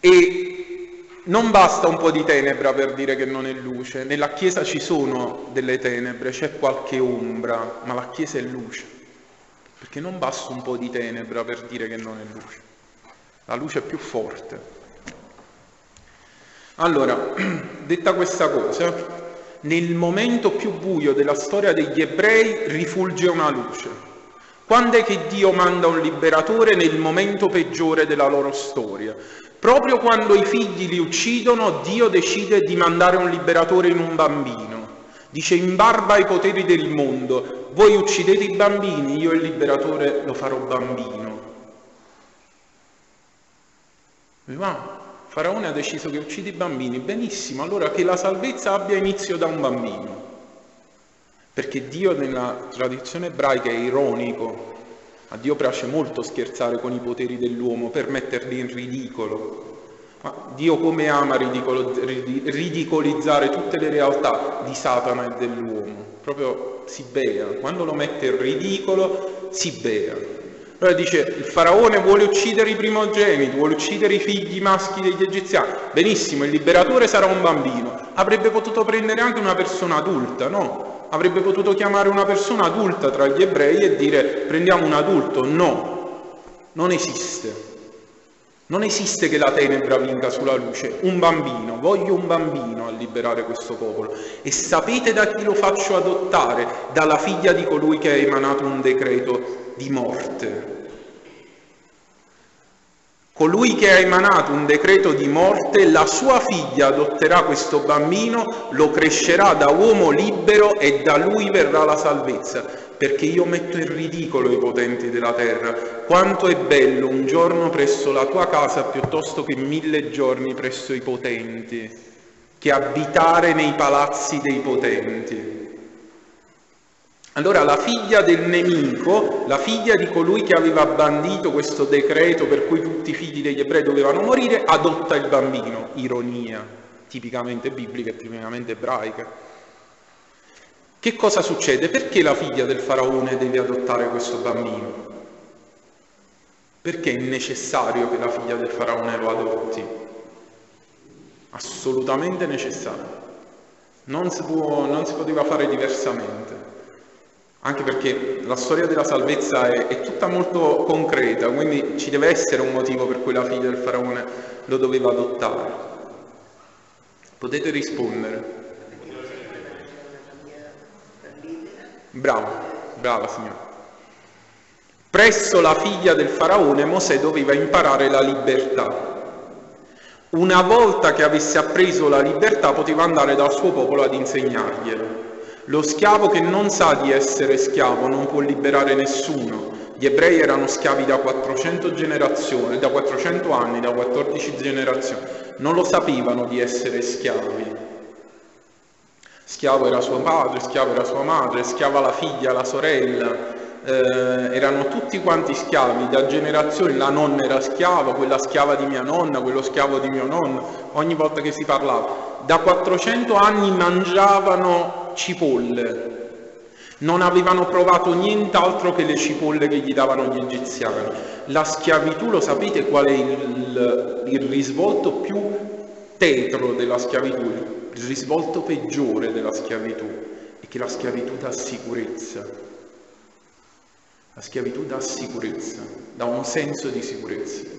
E non basta un po' di tenebra per dire che non è luce, nella Chiesa ci sono delle tenebre, c'è qualche ombra, ma la Chiesa è luce, perché non basta un po' di tenebra per dire che non è luce, la luce è più forte. Allora, [clears throat] detta questa cosa, nel momento più buio della storia degli ebrei rifulge una luce. Quando è che Dio manda un liberatore nel momento peggiore della loro storia? Proprio quando i figli li uccidono, Dio decide di mandare un liberatore in un bambino. Dice in barba ai poteri del mondo, voi uccidete i bambini, io il liberatore lo farò bambino. Ma Faraone ha deciso che uccide i bambini, benissimo, allora che la salvezza abbia inizio da un bambino. Perché Dio nella tradizione ebraica è ironico, a Dio piace molto scherzare con i poteri dell'uomo per metterli in ridicolo. Ma Dio come ama ridicolizzare tutte le realtà di Satana e dell'uomo? Proprio si bea. Quando lo mette in ridicolo, si bea. Allora dice, il faraone vuole uccidere i primogeniti, vuole uccidere i figli maschi degli egiziani. Benissimo, il liberatore sarà un bambino. Avrebbe potuto prendere anche una persona adulta, no? Avrebbe potuto chiamare una persona adulta tra gli ebrei e dire prendiamo un adulto. No, non esiste. Non esiste che la tenebra vinca sulla luce. Un bambino, voglio un bambino a liberare questo popolo. E sapete da chi lo faccio adottare? Dalla figlia di colui che ha emanato un decreto di morte. Colui che ha emanato un decreto di morte, la sua figlia adotterà questo bambino, lo crescerà da uomo libero e da lui verrà la salvezza, perché io metto in ridicolo i potenti della terra. Quanto è bello un giorno presso la tua casa piuttosto che mille giorni presso i potenti, che abitare nei palazzi dei potenti. Allora la figlia del nemico, la figlia di colui che aveva bandito questo decreto per cui tutti i figli degli ebrei dovevano morire, adotta il bambino. Ironia, tipicamente biblica e tipicamente ebraica. Che cosa succede? Perché la figlia del faraone deve adottare questo bambino? Perché è necessario che la figlia del faraone lo adotti? Assolutamente necessario. Non si, può, non si poteva fare diversamente anche perché la storia della salvezza è, è, tutta molto concreta, quindi ci deve essere un motivo per cui la figlia del faraone lo doveva adottare. Potete rispondere. Bravo, brava signora. Presso la figlia del faraone Mosè doveva imparare la libertà. Una volta che avesse appreso la libertà poteva andare dal suo popolo ad insegnarglielo. Lo schiavo che non sa di essere schiavo non può liberare nessuno. Gli ebrei erano schiavi da 400 generazioni, da 400 anni, da 14 generazioni. Non lo sapevano di essere schiavi. Schiavo era suo padre, schiavo era sua madre, schiava la figlia, la sorella, eh, erano tutti quanti schiavi, da generazioni la nonna era schiava, quella schiava di mia nonna, quello schiavo di mio nonno, ogni volta che si parlava. Da 400 anni mangiavano cipolle. Non avevano provato nient'altro che le cipolle che gli davano gli egiziani. La schiavitù, lo sapete qual è il, il risvolto più tetro della schiavitù, il risvolto peggiore della schiavitù? È che la schiavitù dà sicurezza. La schiavitù dà sicurezza, dà un senso di sicurezza.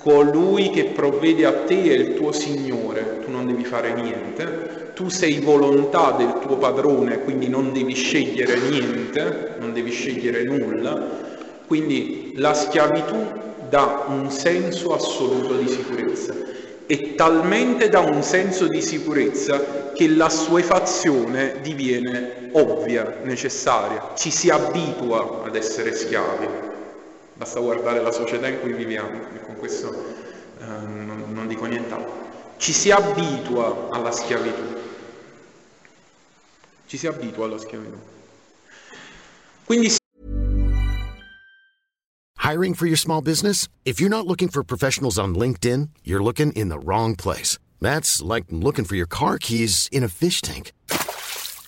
Colui che provvede a te è il tuo Signore, tu non devi fare niente, tu sei volontà del tuo padrone, quindi non devi scegliere niente, non devi scegliere nulla, quindi la schiavitù dà un senso assoluto di sicurezza. E talmente dà un senso di sicurezza che la suefazione diviene ovvia, necessaria, ci si abitua ad essere schiavi. Basta guardare la società in cui viviamo e con questo eh, non, non dico nient'altro. Ci si abitua alla schiavitù. Ci si abitua alla schiavitù. Quindi Hiring for your small business? If you're not looking for professionals on LinkedIn, you're looking in the wrong place. That's like looking for your car keys in a fish tank.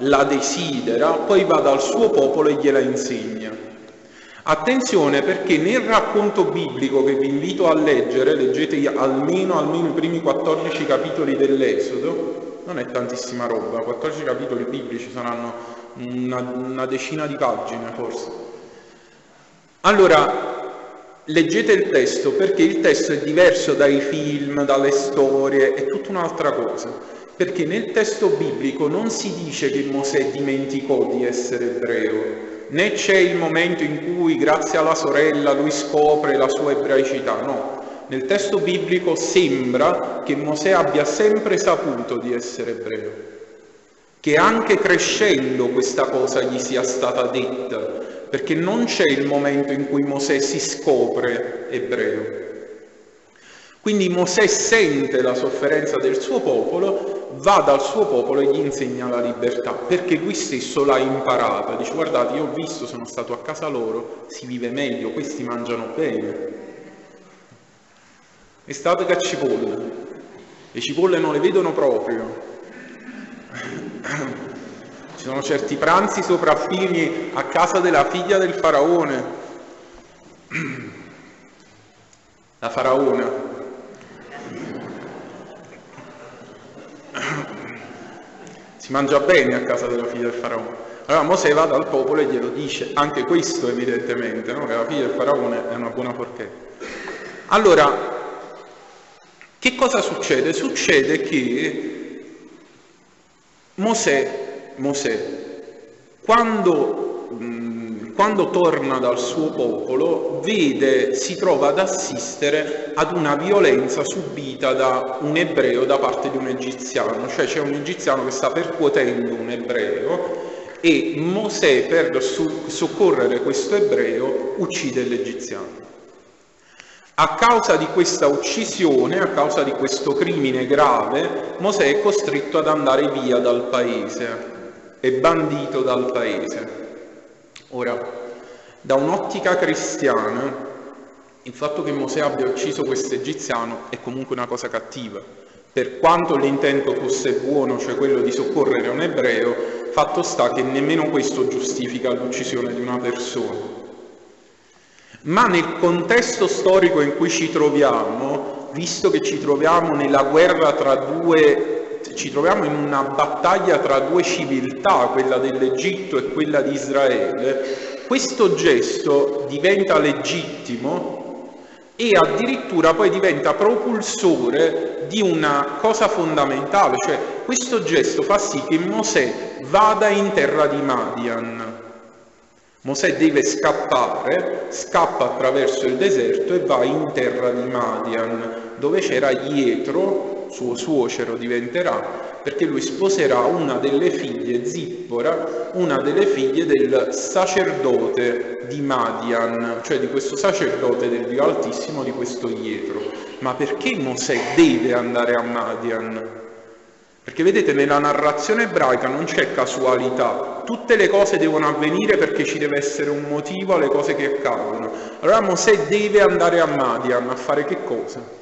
la desidera, poi va dal suo popolo e gliela insegna. Attenzione perché nel racconto biblico che vi invito a leggere, leggete almeno, almeno i primi 14 capitoli dell'Esodo, non è tantissima roba, 14 capitoli biblici saranno una, una decina di pagine forse. Allora, leggete il testo perché il testo è diverso dai film, dalle storie, è tutta un'altra cosa. Perché nel testo biblico non si dice che Mosè dimenticò di essere ebreo, né c'è il momento in cui grazie alla sorella lui scopre la sua ebraicità, no. Nel testo biblico sembra che Mosè abbia sempre saputo di essere ebreo, che anche crescendo questa cosa gli sia stata detta, perché non c'è il momento in cui Mosè si scopre ebreo. Quindi Mosè sente la sofferenza del suo popolo, va dal suo popolo e gli insegna la libertà, perché lui stesso l'ha imparata. Dice guardate, io ho visto, sono stato a casa loro, si vive meglio, questi mangiano bene. Estate che cipolle, le cipolle non le vedono proprio. [clears throat] Ci sono certi pranzi sopraffini a casa della figlia del faraone, [clears throat] la faraona. Si mangia bene a casa della figlia del faraone. Allora Mosè va dal popolo e glielo dice, anche questo evidentemente, no? che la figlia del faraone è una buona porchetta. Allora, che cosa succede? Succede che Mosè, Mosè quando, mh, quando, torna dal suo popolo, vede, si trova ad assistere ad una violenza subita da un ebreo da parte di un egiziano, cioè c'è un egiziano che sta percuotendo un ebreo e Mosè per soccorrere questo ebreo uccide l'egiziano. A causa di questa uccisione, a causa di questo crimine grave, Mosè è costretto ad andare via dal paese, è bandito dal paese. Ora, da un'ottica cristiana, il fatto che Mosè abbia ucciso questo egiziano è comunque una cosa cattiva. Per quanto l'intento fosse buono, cioè quello di soccorrere un ebreo, fatto sta che nemmeno questo giustifica l'uccisione di una persona. Ma nel contesto storico in cui ci troviamo, visto che ci troviamo nella guerra tra due, ci troviamo in una battaglia tra due civiltà, quella dell'Egitto e quella di Israele, questo gesto diventa legittimo e addirittura poi diventa propulsore di una cosa fondamentale, cioè questo gesto fa sì che Mosè vada in terra di Madian. Mosè deve scappare, scappa attraverso il deserto e va in terra di Madian, dove c'era Ietro, suo suocero diventerà, perché lui sposerà una delle figlie, Zippora, una delle figlie del sacerdote di Madian, cioè di questo sacerdote del Dio Altissimo, di questo Ietro. Ma perché Mosè deve andare a Madian? Perché vedete, nella narrazione ebraica non c'è casualità, tutte le cose devono avvenire perché ci deve essere un motivo alle cose che accadono. Allora Mosè deve andare a Madian a fare che cosa?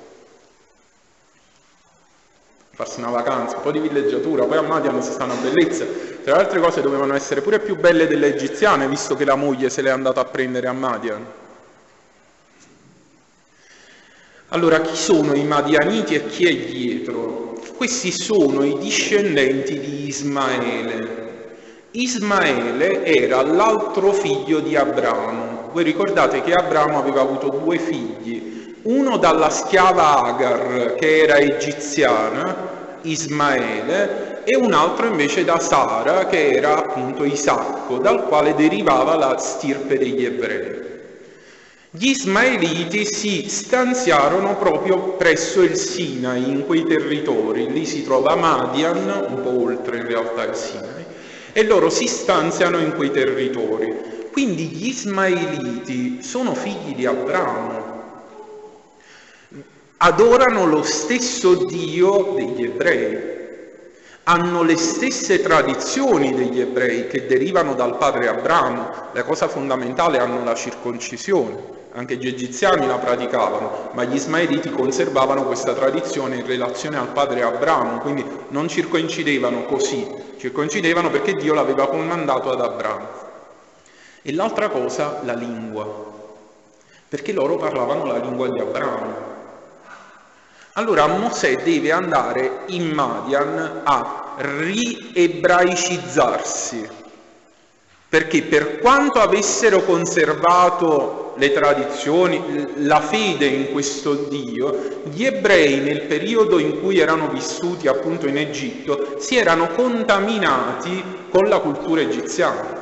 Farsi una vacanza, un po' di villeggiatura, poi a Madian si sta una bellezza. Tra le altre cose dovevano essere pure più belle delle egiziane, visto che la moglie se l'è andata a prendere a Madian. Allora, chi sono i Madianiti e chi è dietro? Questi sono i discendenti di Ismaele. Ismaele era l'altro figlio di Abramo. Voi ricordate che Abramo aveva avuto due figli, uno dalla schiava Agar che era egiziana, Ismaele, e un altro invece da Sara che era appunto Isacco, dal quale derivava la stirpe degli ebrei. Gli ismaeliti si stanziarono proprio presso il Sinai, in quei territori, lì si trova Madian, un po' oltre in realtà il Sinai, e loro si stanziano in quei territori. Quindi gli ismaeliti sono figli di Abramo, adorano lo stesso Dio degli ebrei, hanno le stesse tradizioni degli ebrei che derivano dal padre Abramo, la cosa fondamentale hanno la circoncisione, anche gli egiziani la praticavano, ma gli ismaeliti conservavano questa tradizione in relazione al padre Abramo, quindi non circoncidevano così, circoncidevano perché Dio l'aveva comandato ad Abramo. E l'altra cosa, la lingua, perché loro parlavano la lingua di Abramo, allora Mosè deve andare in Madian a riebraicizzarsi, perché per quanto avessero conservato le tradizioni, la fede in questo Dio, gli ebrei nel periodo in cui erano vissuti appunto in Egitto si erano contaminati con la cultura egiziana.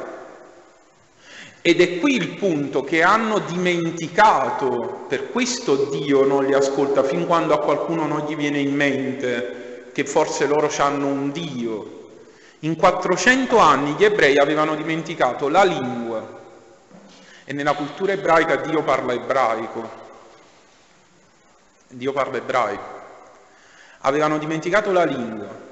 Ed è qui il punto che hanno dimenticato, per questo Dio non li ascolta, fin quando a qualcuno non gli viene in mente che forse loro hanno un Dio. In 400 anni gli ebrei avevano dimenticato la lingua e nella cultura ebraica Dio parla ebraico. Dio parla ebraico. Avevano dimenticato la lingua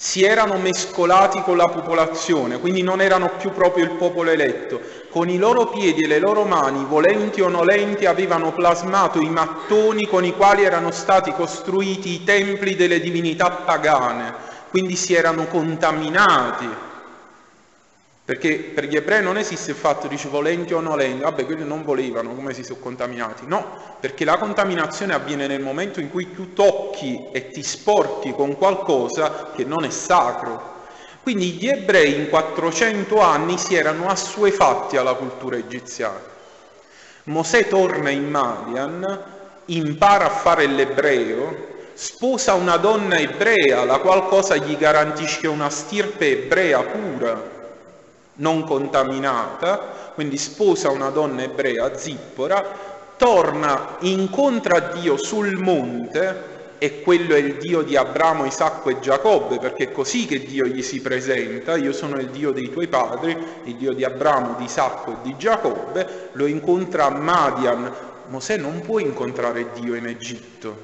si erano mescolati con la popolazione, quindi non erano più proprio il popolo eletto. Con i loro piedi e le loro mani, volenti o nolenti, avevano plasmato i mattoni con i quali erano stati costruiti i templi delle divinità pagane, quindi si erano contaminati perché per gli ebrei non esiste il fatto, dice volenti o nolenti, vabbè quelli non volevano, come si sono contaminati? No, perché la contaminazione avviene nel momento in cui tu tocchi e ti sporchi con qualcosa che non è sacro. Quindi gli ebrei in 400 anni si erano assuefatti alla cultura egiziana. Mosè torna in Madian, impara a fare l'ebreo, sposa una donna ebrea, la qual cosa gli garantisce una stirpe ebrea pura non contaminata, quindi sposa una donna ebrea, Zippora, torna, incontra Dio sul monte, e quello è il Dio di Abramo, Isacco e Giacobbe, perché è così che Dio gli si presenta, io sono il Dio dei tuoi padri, il Dio di Abramo, di Isacco e di Giacobbe, lo incontra a Madian. Mosè non può incontrare Dio in Egitto,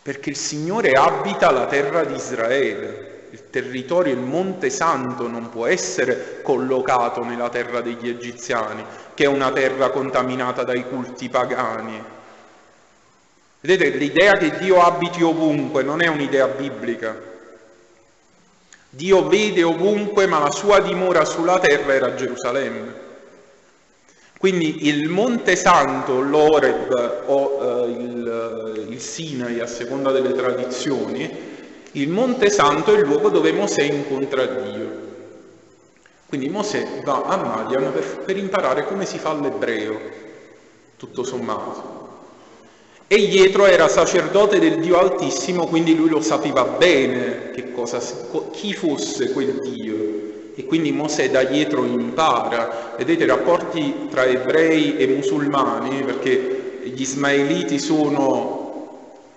perché il Signore abita la terra di Israele il territorio, il Monte Santo non può essere collocato nella terra degli egiziani, che è una terra contaminata dai culti pagani. Vedete, l'idea che Dio abiti ovunque non è un'idea biblica. Dio vede ovunque, ma la sua dimora sulla terra era Gerusalemme. Quindi il Monte Santo, l'Oreb o eh, il, il Sinai, a seconda delle tradizioni, il Monte Santo è il luogo dove Mosè incontra Dio. Quindi Mosè va a Madian per, per imparare come si fa l'ebreo, tutto sommato. E Ietro era sacerdote del Dio Altissimo, quindi lui lo sapeva bene cosa, chi fosse quel Dio. E quindi Mosè da Ietro impara. Vedete i rapporti tra ebrei e musulmani, perché gli ismaeliti sono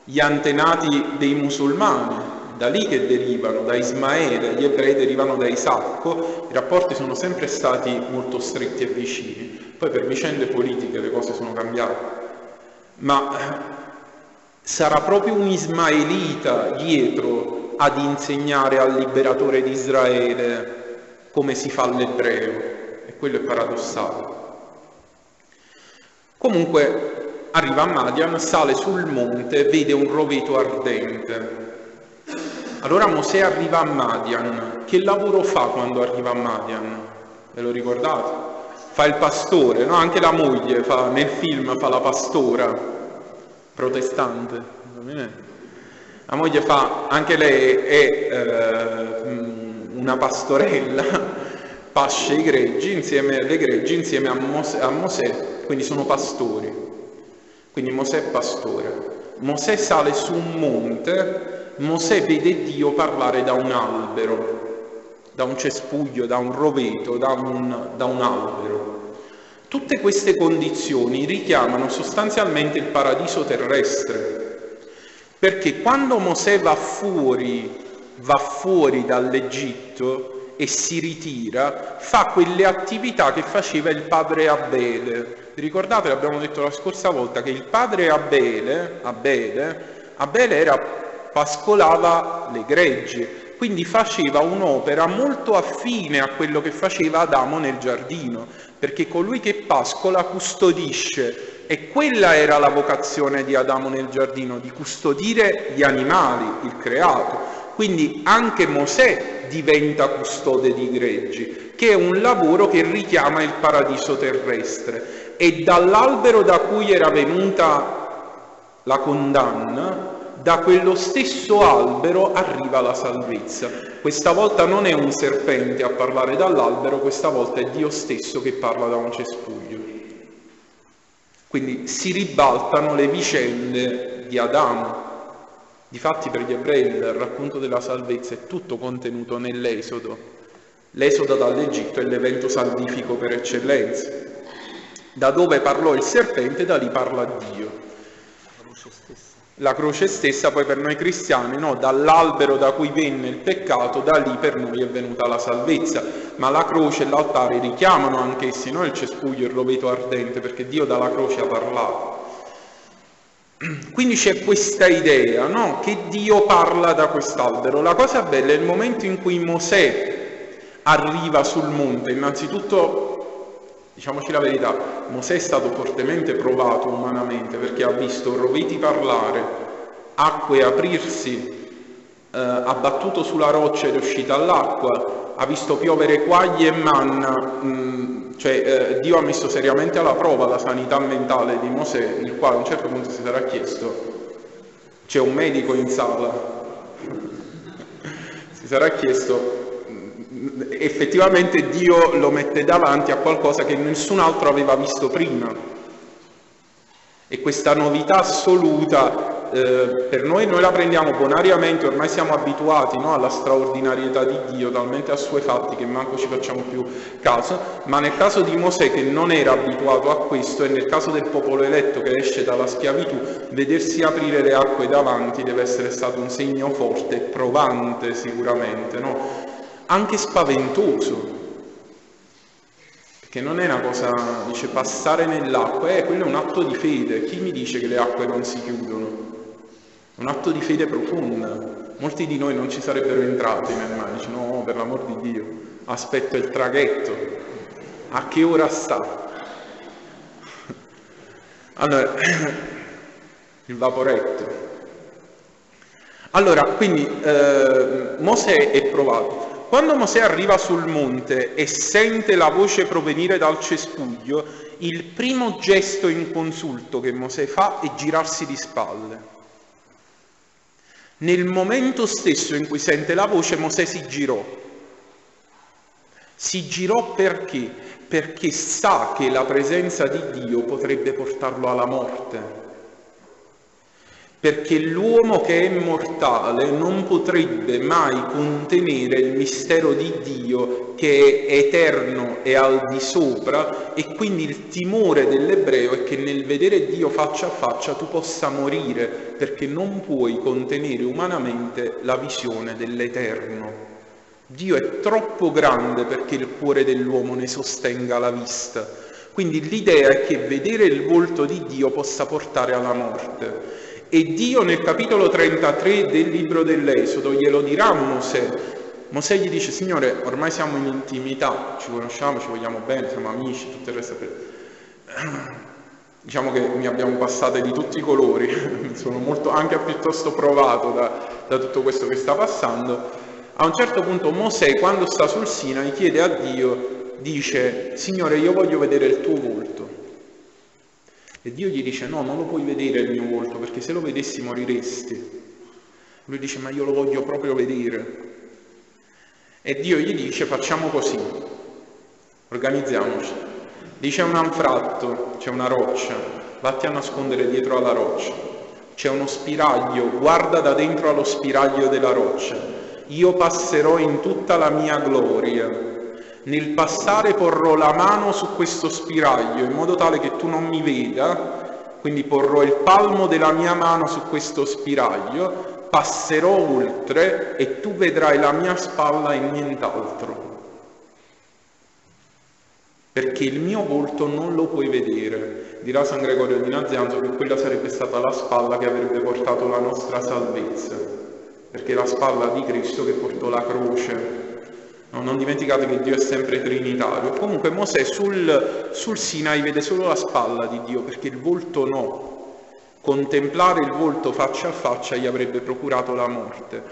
gli antenati dei musulmani, da lì che derivano, da Ismaele, gli ebrei derivano da Isacco, i rapporti sono sempre stati molto stretti e vicini. Poi per vicende politiche le cose sono cambiate. Ma eh, sarà proprio un ismaelita dietro ad insegnare al liberatore di Israele come si fa l'ebreo, e quello è paradossale. Comunque arriva a Madian, sale sul monte, vede un roveto ardente. Allora Mosè arriva a Madian. Che lavoro fa quando arriva a Madian? Ve lo ricordate? Fa il pastore, no? Anche la moglie fa, nel film fa la pastora protestante. La moglie fa, anche lei è eh, una pastorella, [laughs] pasce i greggi insieme alle greggi insieme a Mosè, a Mosè quindi sono pastori. Quindi Mosè è pastore. Mosè sale su un monte, Mosè vede Dio parlare da un albero, da un cespuglio, da un roveto, da un, da un albero. Tutte queste condizioni richiamano sostanzialmente il paradiso terrestre, perché quando Mosè va fuori, va fuori dall'Egitto e si ritira, fa quelle attività che faceva il padre Abele, ricordate, l'abbiamo detto la scorsa volta, che il padre Abele, Abele, Abele era, pascolava le greggi, quindi faceva un'opera molto affine a quello che faceva Adamo nel giardino, perché colui che pascola custodisce e quella era la vocazione di Adamo nel giardino, di custodire gli animali, il creato. Quindi anche Mosè diventa custode di greggi, che è un lavoro che richiama il paradiso terrestre e dall'albero da cui era venuta la condanna, da quello stesso albero arriva la salvezza. Questa volta non è un serpente a parlare dall'albero, questa volta è Dio stesso che parla da un cespuglio. Quindi si ribaltano le vicende di Adamo. Difatti per gli ebrei il racconto della salvezza è tutto contenuto nell'Esodo. L'Esodo dall'Egitto è l'evento salvifico per eccellenza. Da dove parlò il serpente, da lì parla Dio. La croce stessa. La croce stessa poi per noi cristiani, no? dall'albero da cui venne il peccato, da lì per noi è venuta la salvezza. Ma la croce e l'altare richiamano anch'essi, no? il cespuglio, il roveto ardente, perché Dio dalla croce ha parlato. [clears throat] Quindi c'è questa idea no? che Dio parla da quest'albero. La cosa bella è il momento in cui Mosè arriva sul monte, innanzitutto Diciamoci la verità, Mosè è stato fortemente provato umanamente perché ha visto roveti parlare, acque aprirsi, eh, ha battuto sulla roccia ed è uscita all'acqua, ha visto piovere quaglie e manna, mh, mm, cioè eh, Dio ha messo seriamente alla prova la sanità mentale di Mosè, il quale a un certo punto si sarà chiesto, c'è un medico in sala, [laughs] si sarà chiesto effettivamente Dio lo mette davanti a qualcosa che nessun altro aveva visto prima. E questa novità assoluta eh, per noi noi la prendiamo bonariamente, ormai siamo abituati no, alla straordinarietà di Dio, talmente assuefatti che manco ci facciamo più caso, ma nel caso di Mosè che non era abituato a questo e nel caso del popolo eletto che esce dalla schiavitù, vedersi aprire le acque davanti deve essere stato un segno forte, provante sicuramente, no? Anche spaventoso, perché non è una cosa, dice passare nell'acqua, eh, quello è un atto di fede, chi mi dice che le acque non si chiudono? Un atto di fede profonda, molti di noi non ci sarebbero entrati nel mare, dicono no, per l'amor di Dio, aspetto il traghetto, a che ora sta? [laughs] Allora, [clears throat] il vaporetto. Allora, quindi eh, Mosè è provato. Quando Mosè arriva sul monte e sente la voce provenire dal cespuglio, il primo gesto inconsulto che Mosè fa è girarsi di spalle. Nel momento stesso in cui sente la voce, Mosè si girò. Si girò perché? Perché sa che la presenza di Dio potrebbe portarlo alla morte. Perché l'uomo che è mortale non potrebbe mai contenere il mistero di Dio che è eterno e al di sopra e quindi il timore dell'ebreo è che nel vedere Dio faccia a faccia tu possa morire perché non puoi contenere umanamente la visione dell'eterno. Dio è troppo grande perché il cuore dell'uomo ne sostenga la vista. Quindi l'idea è che vedere il volto di Dio possa portare alla morte. E Dio nel capitolo 33 del libro dell'Esodo glielo dirà a Mosè. Mosè gli dice, Signore, ormai siamo in intimità, ci conosciamo, ci vogliamo bene, siamo amici, tutto il resto. Diciamo che mi abbiamo passate di tutti i colori, [laughs] sono molto, anche piuttosto provato da, da tutto questo che sta passando. A un certo punto Mosè, quando sta sul Sinai, chiede a Dio, dice, Signore, io voglio vedere il tuo volto. E Dio gli dice no, non lo puoi vedere il mio volto perché se lo vedessi moriresti. Lui dice ma io lo voglio proprio vedere. E Dio gli dice facciamo così, organizziamoci. Dice un anfratto, c'è una roccia, vatti a nascondere dietro alla roccia. C'è uno spiraglio, guarda da dentro allo spiraglio della roccia. Io passerò in tutta la mia gloria nel passare porrò la mano su questo spiraglio in modo tale che tu non mi veda, quindi porrò il palmo della mia mano su questo spiraglio, passerò oltre e tu vedrai la mia spalla e nient'altro. Perché il mio volto non lo puoi vedere. Dirà San Gregorio di Nazianzo che quella sarebbe stata la spalla che avrebbe portato la nostra salvezza, perché la spalla di Cristo che portò la croce No, non dimenticate che Dio è sempre trinitario. Comunque Mosè sul, sul Sinai vede solo la spalla di Dio perché il volto no. Contemplare il volto faccia a faccia gli avrebbe procurato la morte.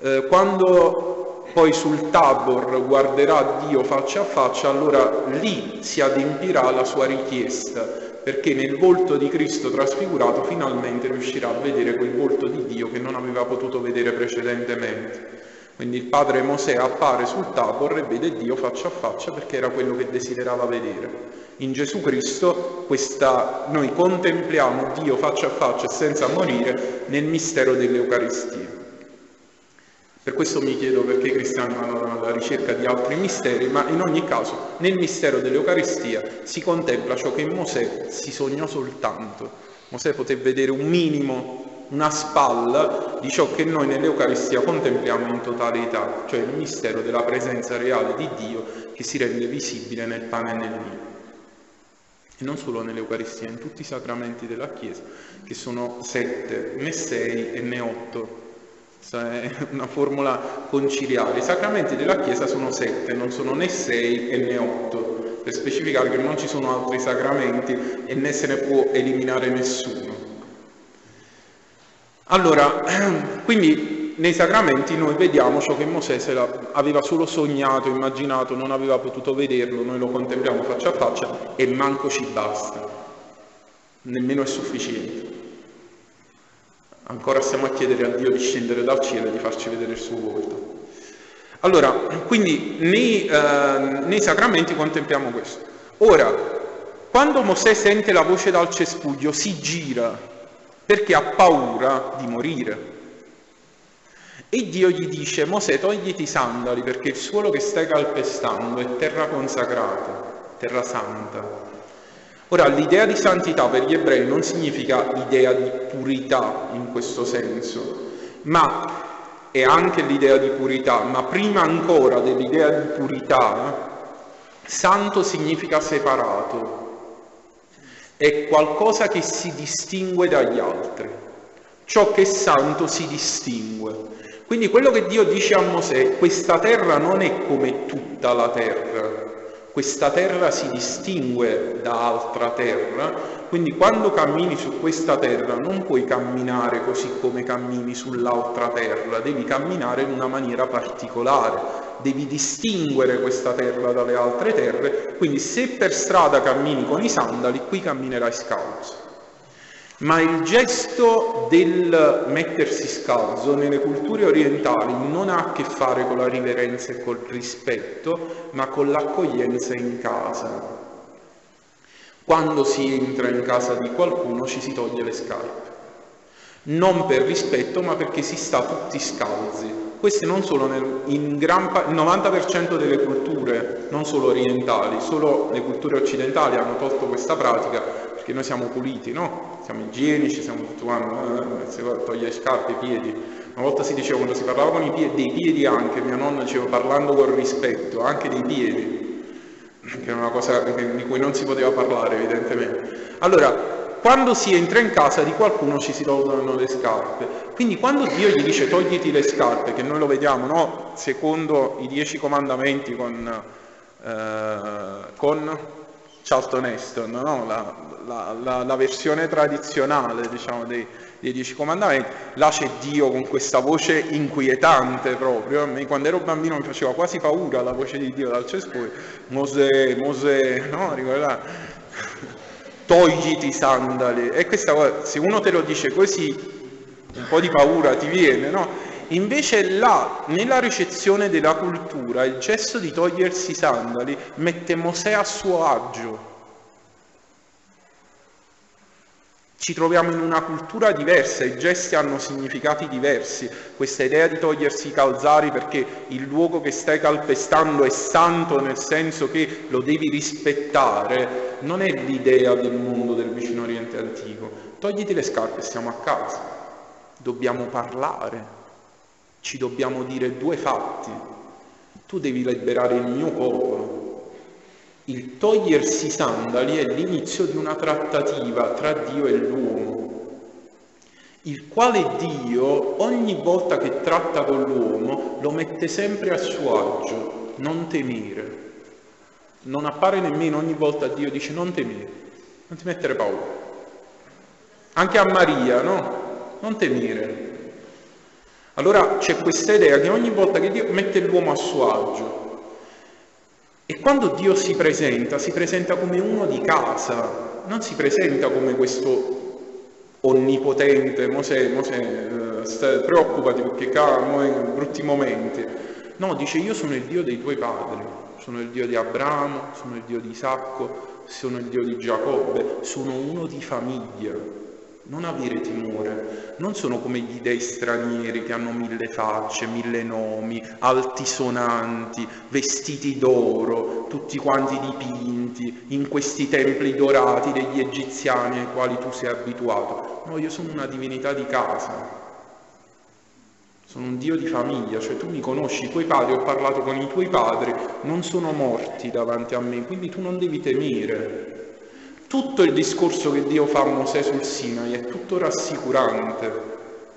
Eh, quando poi sul Tabor guarderà Dio faccia a faccia, allora lì si adempirà la sua richiesta, perché nel volto di Cristo trasfigurato finalmente riuscirà a vedere quel volto di Dio che non aveva potuto vedere precedentemente. Quindi il padre Mosè appare sul Tabor e vede Dio faccia a faccia perché era quello che desiderava vedere. In Gesù Cristo questa, noi contempliamo Dio faccia a faccia e senza morire nel mistero dell'Eucaristia. Per questo mi chiedo perché i cristiani vanno alla ricerca di altri misteri, ma in ogni caso nel mistero dell'Eucaristia si contempla ciò che in Mosè si sognò soltanto. Mosè poté vedere un minimo una spalla di ciò che noi nell'Eucaristia contempliamo in totalità, cioè il mistero della presenza reale di Dio che si rende visibile nel pane e nel vino. E non solo nell'Eucaristia, in tutti i sacramenti della Chiesa, che sono sette, né sei e né otto. È una formula conciliare. I sacramenti della Chiesa sono sette, non sono né sei e né otto, per specificare che non ci sono altri sacramenti e né se ne può eliminare nessuno. Allora, [clears throat] quindi nei sacramenti noi vediamo ciò che Mosè aveva solo sognato, immaginato, non aveva potuto vederlo, noi lo contempliamo faccia a faccia e manco ci basta, nemmeno è sufficiente. Ancora stiamo a chiedere a Dio di scendere dal cielo e di farci vedere il suo volto. Allora, quindi nei, eh, nei sacramenti contempliamo questo. Ora, quando Mosè sente la voce dal cespuglio, si gira perché ha paura di morire. E Dio gli dice, Mosè togliti i sandali perché il suolo che stai calpestando è terra consacrata, terra santa. Ora, l'idea di santità per gli ebrei non significa idea di purità in questo senso, ma è anche l'idea di purità, ma prima ancora dell'idea di purità, santo significa separato, è qualcosa che si distingue dagli altri. Ciò che è santo si distingue. Quindi quello che Dio dice a Mosè, questa terra non è come tutta la terra, questa terra si distingue da altra terra, quindi quando cammini su questa terra non puoi camminare così come cammini sull'altra terra, devi camminare in una maniera particolare, devi distinguere questa terra dalle altre terre, quindi se per strada cammini con i sandali, qui camminerai scalzo. Ma il gesto del mettersi scalzo nelle culture orientali non ha a che fare con la riverenza e col rispetto, ma con l'accoglienza in casa. Quando si entra in casa di qualcuno ci si toglie le scarpe. non per rispetto ma perché si sta tutti scalzi. Queste non solo nel, in gran, il 90% delle culture, non solo orientali, solo le culture occidentali hanno tolto questa pratica perché noi siamo puliti, no? Siamo igienici, siamo tutti quanti, eh, si toglie scarpe, i piedi. Una volta si diceva quando si parlava con i piedi, dei piedi anche, mia nonna diceva parlando con rispetto, anche dei piedi, che è una cosa di cui non si poteva parlare evidentemente. Allora, quando si entra in casa di qualcuno ci si tolgono le scarpe. Quindi quando Dio gli dice togliti le scarpe, che noi lo vediamo, no? secondo i dieci comandamenti con, eh, con Charlton Heston, no? la, la, la, la, versione tradizionale diciamo, dei, dei, dieci comandamenti, là c'è Dio con questa voce inquietante proprio, quando ero bambino mi faceva quasi paura la voce di Dio dal cespuglio, Mosè, Mosè, no? Ricordate? Togliti i sandali. E questa cosa, se uno te lo dice così, un po' di paura ti viene, no? Invece là, nella ricezione della cultura, il gesto di togliersi i sandali mette Mosè a suo agio. Ci troviamo in una cultura diversa, i gesti hanno significati diversi. Questa idea di togliersi i calzari perché il luogo che stai calpestando è santo nel senso che lo devi rispettare, non è l'idea del mondo del vicino Oriente antico. Togliti le scarpe, stiamo a casa. Dobbiamo parlare, ci dobbiamo dire due fatti. Tu devi liberare il mio popolo, il togliersi i sandali è l'inizio di una trattativa tra Dio e l'uomo, il quale Dio ogni volta che tratta con l'uomo lo mette sempre a suo agio, non temere. Non appare nemmeno ogni volta Dio dice non temere, non ti mettere paura. Anche a Maria, no? Non temere. Allora c'è questa idea che ogni volta che Dio mette l'uomo a suo agio, e quando Dio si presenta, si presenta come uno di casa, non si presenta come questo onnipotente, Mosè, Mosè, eh, preoccupati perché camo in brutti momenti. No, dice io sono il Dio dei tuoi padri, sono il Dio di Abramo, sono il Dio di Isacco, sono il Dio di Giacobbe, sono uno di famiglia non avere timore, non sono come gli dei stranieri che hanno mille facce, mille nomi, altisonanti, vestiti d'oro, tutti quanti dipinti in questi templi dorati degli egiziani ai quali tu sei abituato. No, io sono una divinità di casa, sono un Dio di famiglia, cioè tu mi conosci, i tuoi padri, ho parlato con i tuoi padri, non sono morti davanti a me, quindi tu non devi temere. Tutto il discorso che Dio fa a Mosè sul Sinai è tutto rassicurante,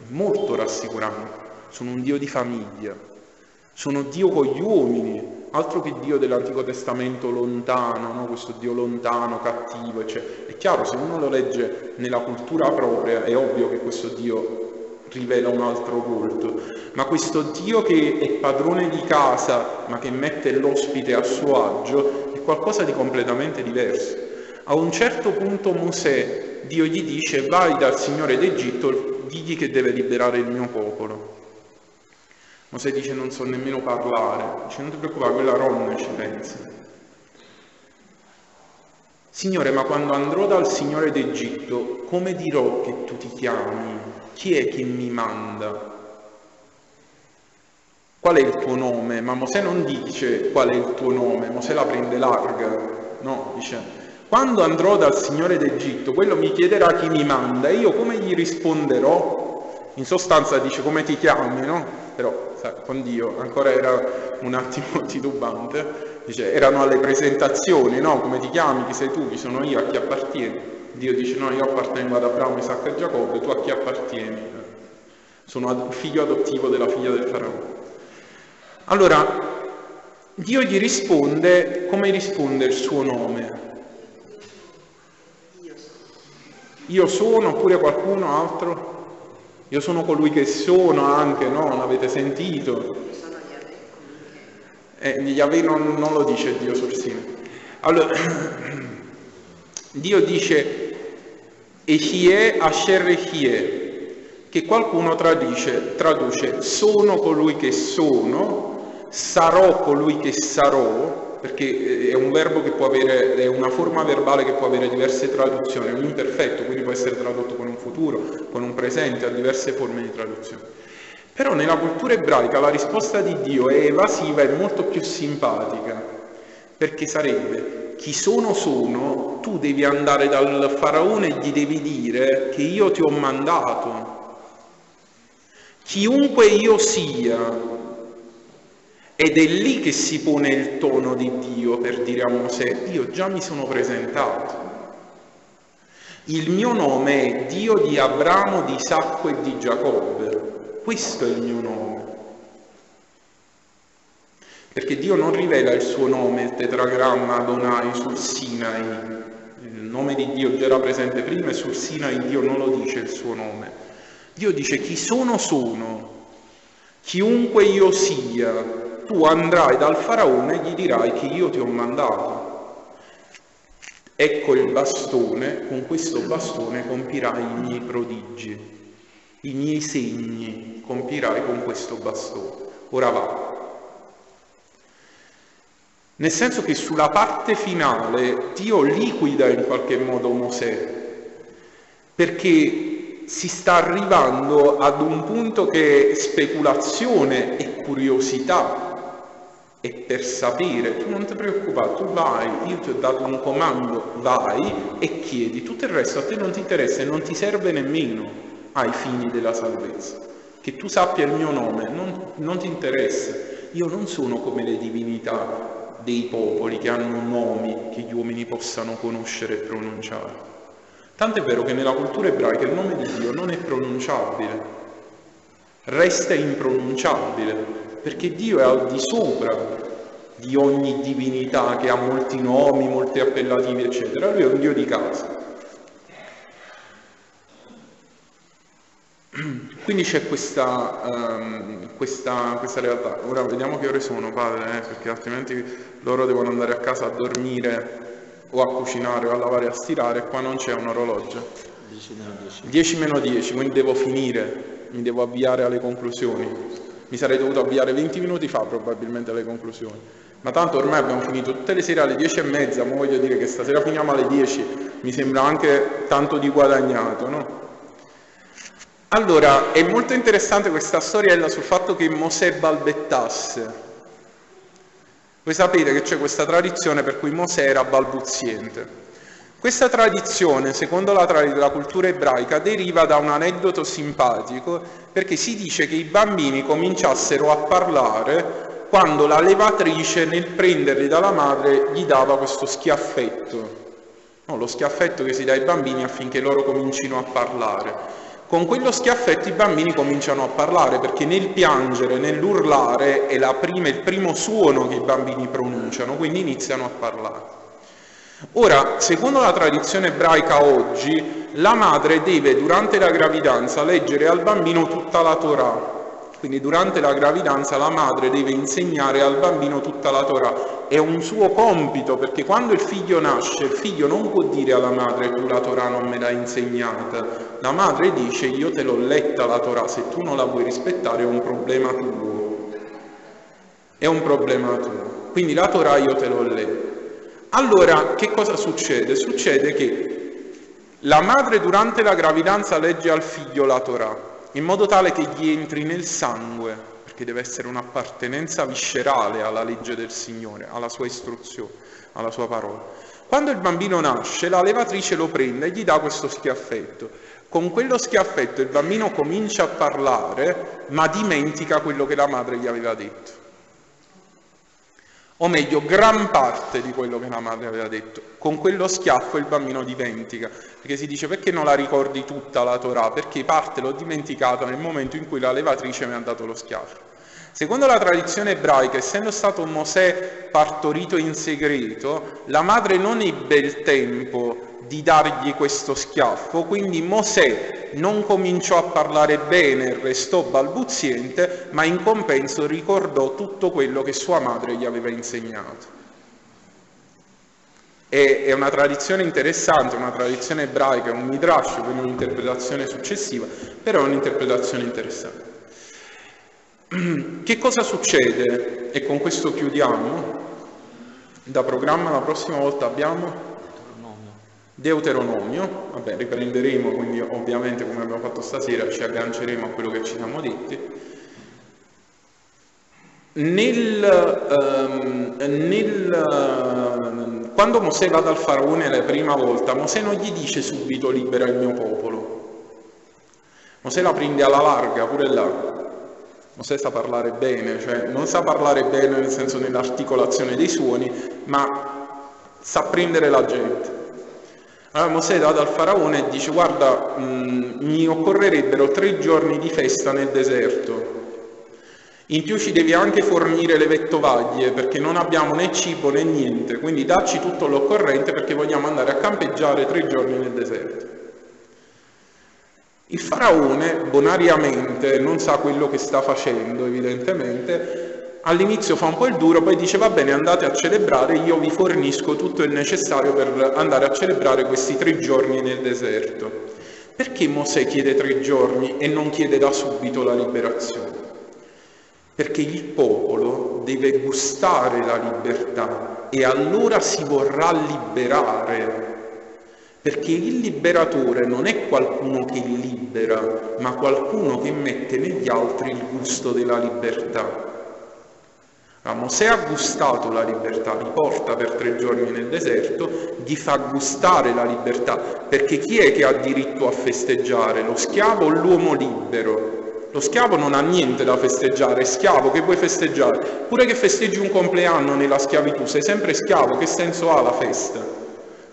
molto rassicurante. Sono un Dio di famiglia, sono Dio con gli uomini, altro che Dio dell'Antico Testamento lontano, no? questo Dio lontano, cattivo, eccetera. È chiaro, se uno lo legge nella cultura propria, è ovvio che questo Dio rivela un altro volto, ma questo Dio che è padrone di casa, ma che mette l'ospite a suo agio, è qualcosa di completamente diverso. A un certo punto Mosè, Dio gli dice, vai dal Signore d'Egitto, digli che deve liberare il mio popolo. Mosè dice, non so nemmeno parlare. Dice, non ti preoccupare, quella Ron ci pensa. Signore, ma quando andrò dal Signore d'Egitto, come dirò che tu ti chiami? Chi è che mi manda? Qual è il tuo nome? Ma Mosè non dice qual è il tuo nome, Mosè la prende larga. No, dice, quando andrò dal Signore d'Egitto, quello mi chiederà chi mi manda e io come gli risponderò? In sostanza dice come ti chiami, no? Però sai, con Dio ancora era un attimo [laughs] titubante, dice erano alle presentazioni, no? Come ti chiami, chi sei tu, chi sono io, a chi appartieni? Dio dice no, io appartengo ad Abramo, Isacco e Giacobbe, tu a chi appartieni? Sono figlio adottivo della figlia del faraone. Allora, Dio gli risponde come risponde il suo nome. Io sono oppure qualcuno altro? Io sono colui che sono anche, no? L'avete sentito? Eh, Yahweh non, non lo dice Dio sul Sinai. Allora, [clears throat] Dio dice Echie Asher Echie, che qualcuno traduce, traduce sono colui che sono, sarò colui che sarò, perché eh, è un verbo che può avere, è una forma verbale che può avere diverse traduzioni, è un imperfetto, quindi può essere tradotto con un futuro, con un presente, ha diverse forme di traduzione. Però nella cultura ebraica la risposta di Dio è evasiva e molto più simpatica, perché sarebbe chi sono sono, tu devi andare dal faraone e gli devi dire che io ti ho mandato. Chiunque io sia, ed è lì che si pone il tono di Dio per dire a Mosè, io già mi sono presentato. Il mio nome è Dio di Abramo, di Isacco e di Giacobbe. Questo è il mio nome. Perché Dio non rivela il suo nome, il tetragramma Adonai sul Sinai. Il nome di Dio già era presente prima e sul Sinai Dio non lo dice il suo nome. Dio dice chi sono sono, chiunque io sia, tu andrai dal faraone e gli dirai che io ti ho mandato. Ecco il bastone, con questo bastone compirai i miei prodigi, i miei segni compirai con questo bastone. Ora va. Nel senso che sulla parte finale Dio liquida in qualche modo Mosè, perché si sta arrivando ad un punto che speculazione e curiosità e per sapere, tu non ti preoccupare, tu vai, io ti ho dato un comando, vai e chiedi, tutto il resto a te non ti interessa e non ti serve nemmeno ai fini della salvezza. Che tu sappia il mio nome, non, non ti interessa. Io non sono come le divinità dei popoli che hanno nomi che gli uomini possano conoscere e pronunciare. Tanto è vero che nella cultura ebraica il nome di Dio non è pronunciabile, resta impronunciabile, perché Dio è al di sopra di ogni divinità che ha molti nomi, molti appellativi, eccetera. Lui è un Dio di casa. [clears throat] Quindi c'è questa, um, questa, questa, realtà. Ora vediamo che ore sono, padre, eh, perché altrimenti loro devono andare a casa a dormire o a cucinare o a lavare e a stirare e qua non c'è un orologio. 10 meno 10. 10 meno 10, quindi devo finire, mi devo avviare alle conclusioni. Mi sarei dovuto avviare 20 minuti fa probabilmente alle conclusioni. Ma tanto ormai abbiamo finito tutte le sere alle 10 e mezza, ma voglio dire che stasera finiamo alle 10, mi sembra anche tanto di guadagnato, no? Allora, è molto interessante questa storiella sul fatto che Mosè balbettasse. Voi sapete che c'è questa tradizione per cui Mosè era balbuziente. Questa tradizione, secondo la, tra- la, cultura ebraica, deriva da un aneddoto simpatico perché si dice che i bambini cominciassero a parlare quando la levatrice nel prenderli dalla madre gli dava questo schiaffetto, no, lo schiaffetto che si dà ai bambini affinché loro comincino a parlare. Con quello schiaffetto i bambini cominciano a parlare perché nel piangere, nell'urlare è prima, il primo suono che i bambini pronunciano, quindi iniziano a parlare. Ora, secondo la tradizione ebraica oggi, la madre deve durante la gravidanza leggere al bambino tutta la Torah. Quindi durante la gravidanza la madre deve insegnare al bambino tutta la Torah. È un suo compito perché quando il figlio nasce, il figlio non può dire alla madre tu la Torah non me l'hai insegnata. La madre dice io te l'ho letta la Torah, se tu non la vuoi rispettare è un problema tuo. È un problema tuo. Quindi la Torah io te l'ho letta. Allora, che cosa succede? Succede che la madre durante la gravidanza legge al figlio la Torah, in modo tale che gli entri nel sangue, perché deve essere un'appartenenza viscerale alla legge del Signore, alla sua istruzione, alla sua parola. Quando il bambino nasce, la levatrice lo prende e gli dà questo schiaffetto. Con quello schiaffetto il bambino comincia a parlare, ma dimentica quello che la madre gli aveva detto o meglio gran parte di quello che la madre aveva detto. Con quello schiaffo il bambino dimentica, perché si dice perché non la ricordi tutta la Torah? Perché parte l'ho dimenticata nel momento in cui la levatrice mi ha dato lo schiaffo. Secondo la tradizione ebraica, essendo stato Mosè partorito in segreto, la madre non ebbe il tempo di dargli questo schiaffo, quindi Mosè non cominciò a parlare bene, restò balbuziente, ma in compenso ricordò tutto quello che sua madre gli aveva insegnato. È una tradizione interessante, una tradizione ebraica, un midrash, quindi un'interpretazione successiva, però è un'interpretazione interessante. [clears throat] Che cosa succede? E con questo chiudiamo Da programma la prossima volta abbiamo Deuteronomio, vabbè riprenderemo, quindi ovviamente come abbiamo fatto stasera ci agganceremo a quello che ci siamo detti. Nel, um, nel, uh, quando Mosè va dal faraone la prima volta, Mosè non gli dice subito libera il mio popolo. Mosè la prende alla larga pure là. Mosè sa parlare bene, cioè non sa parlare bene nel senso nell'articolazione dei suoni, ma sa prendere la gente. Allora Mosè va dal faraone e dice guarda mh, mm, mi occorrerebbero tre giorni di festa nel deserto. In più ci devi anche fornire le vettovaglie perché non abbiamo né cibo né niente, quindi dacci tutto l'occorrente perché vogliamo andare a campeggiare tre giorni nel deserto. Il faraone bonariamente non sa quello che sta facendo evidentemente all'inizio fa un po' il duro, poi dice va bene andate a celebrare, io vi fornisco tutto il necessario per andare a celebrare questi tre giorni nel deserto. Perché Mosè chiede tre giorni e non chiede da subito la liberazione? Perché il popolo deve gustare la libertà e allora si vorrà liberare. Perché il liberatore non è qualcuno che libera, ma qualcuno che mette negli altri il gusto della libertà. A Mosè ha gustato la libertà, li porta per tre giorni nel deserto, gli fa gustare la libertà, perché chi è che ha diritto a festeggiare, lo schiavo o l'uomo libero? Lo schiavo non ha niente da festeggiare, è schiavo, che vuoi festeggiare? Pure che festeggi un compleanno nella schiavitù, sei sempre schiavo, che senso ha la festa?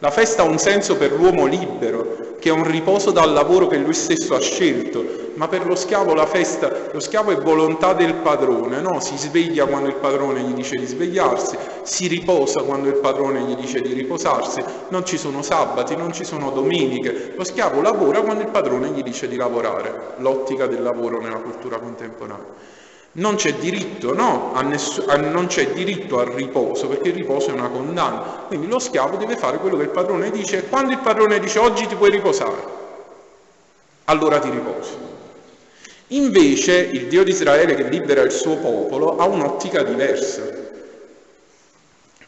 La festa ha un senso per l'uomo libero, che è un riposo dal lavoro che lui stesso ha scelto, ma per lo schiavo la festa, lo schiavo è volontà del padrone, no? Si sveglia quando il padrone gli dice di svegliarsi, si riposa quando il padrone gli dice di riposarsi, non ci sono sabati, non ci sono domeniche, lo schiavo lavora quando il padrone gli dice di lavorare, l'ottica del lavoro nella cultura contemporanea. Non c'è diritto, no, a ness- a, non c'è diritto al riposo, perché il riposo è una condanna. Quindi lo schiavo deve fare quello che il padrone dice e quando il padrone dice oggi ti puoi riposare, allora ti riposi. Invece il Dio di Israele che libera il suo popolo ha un'ottica diversa.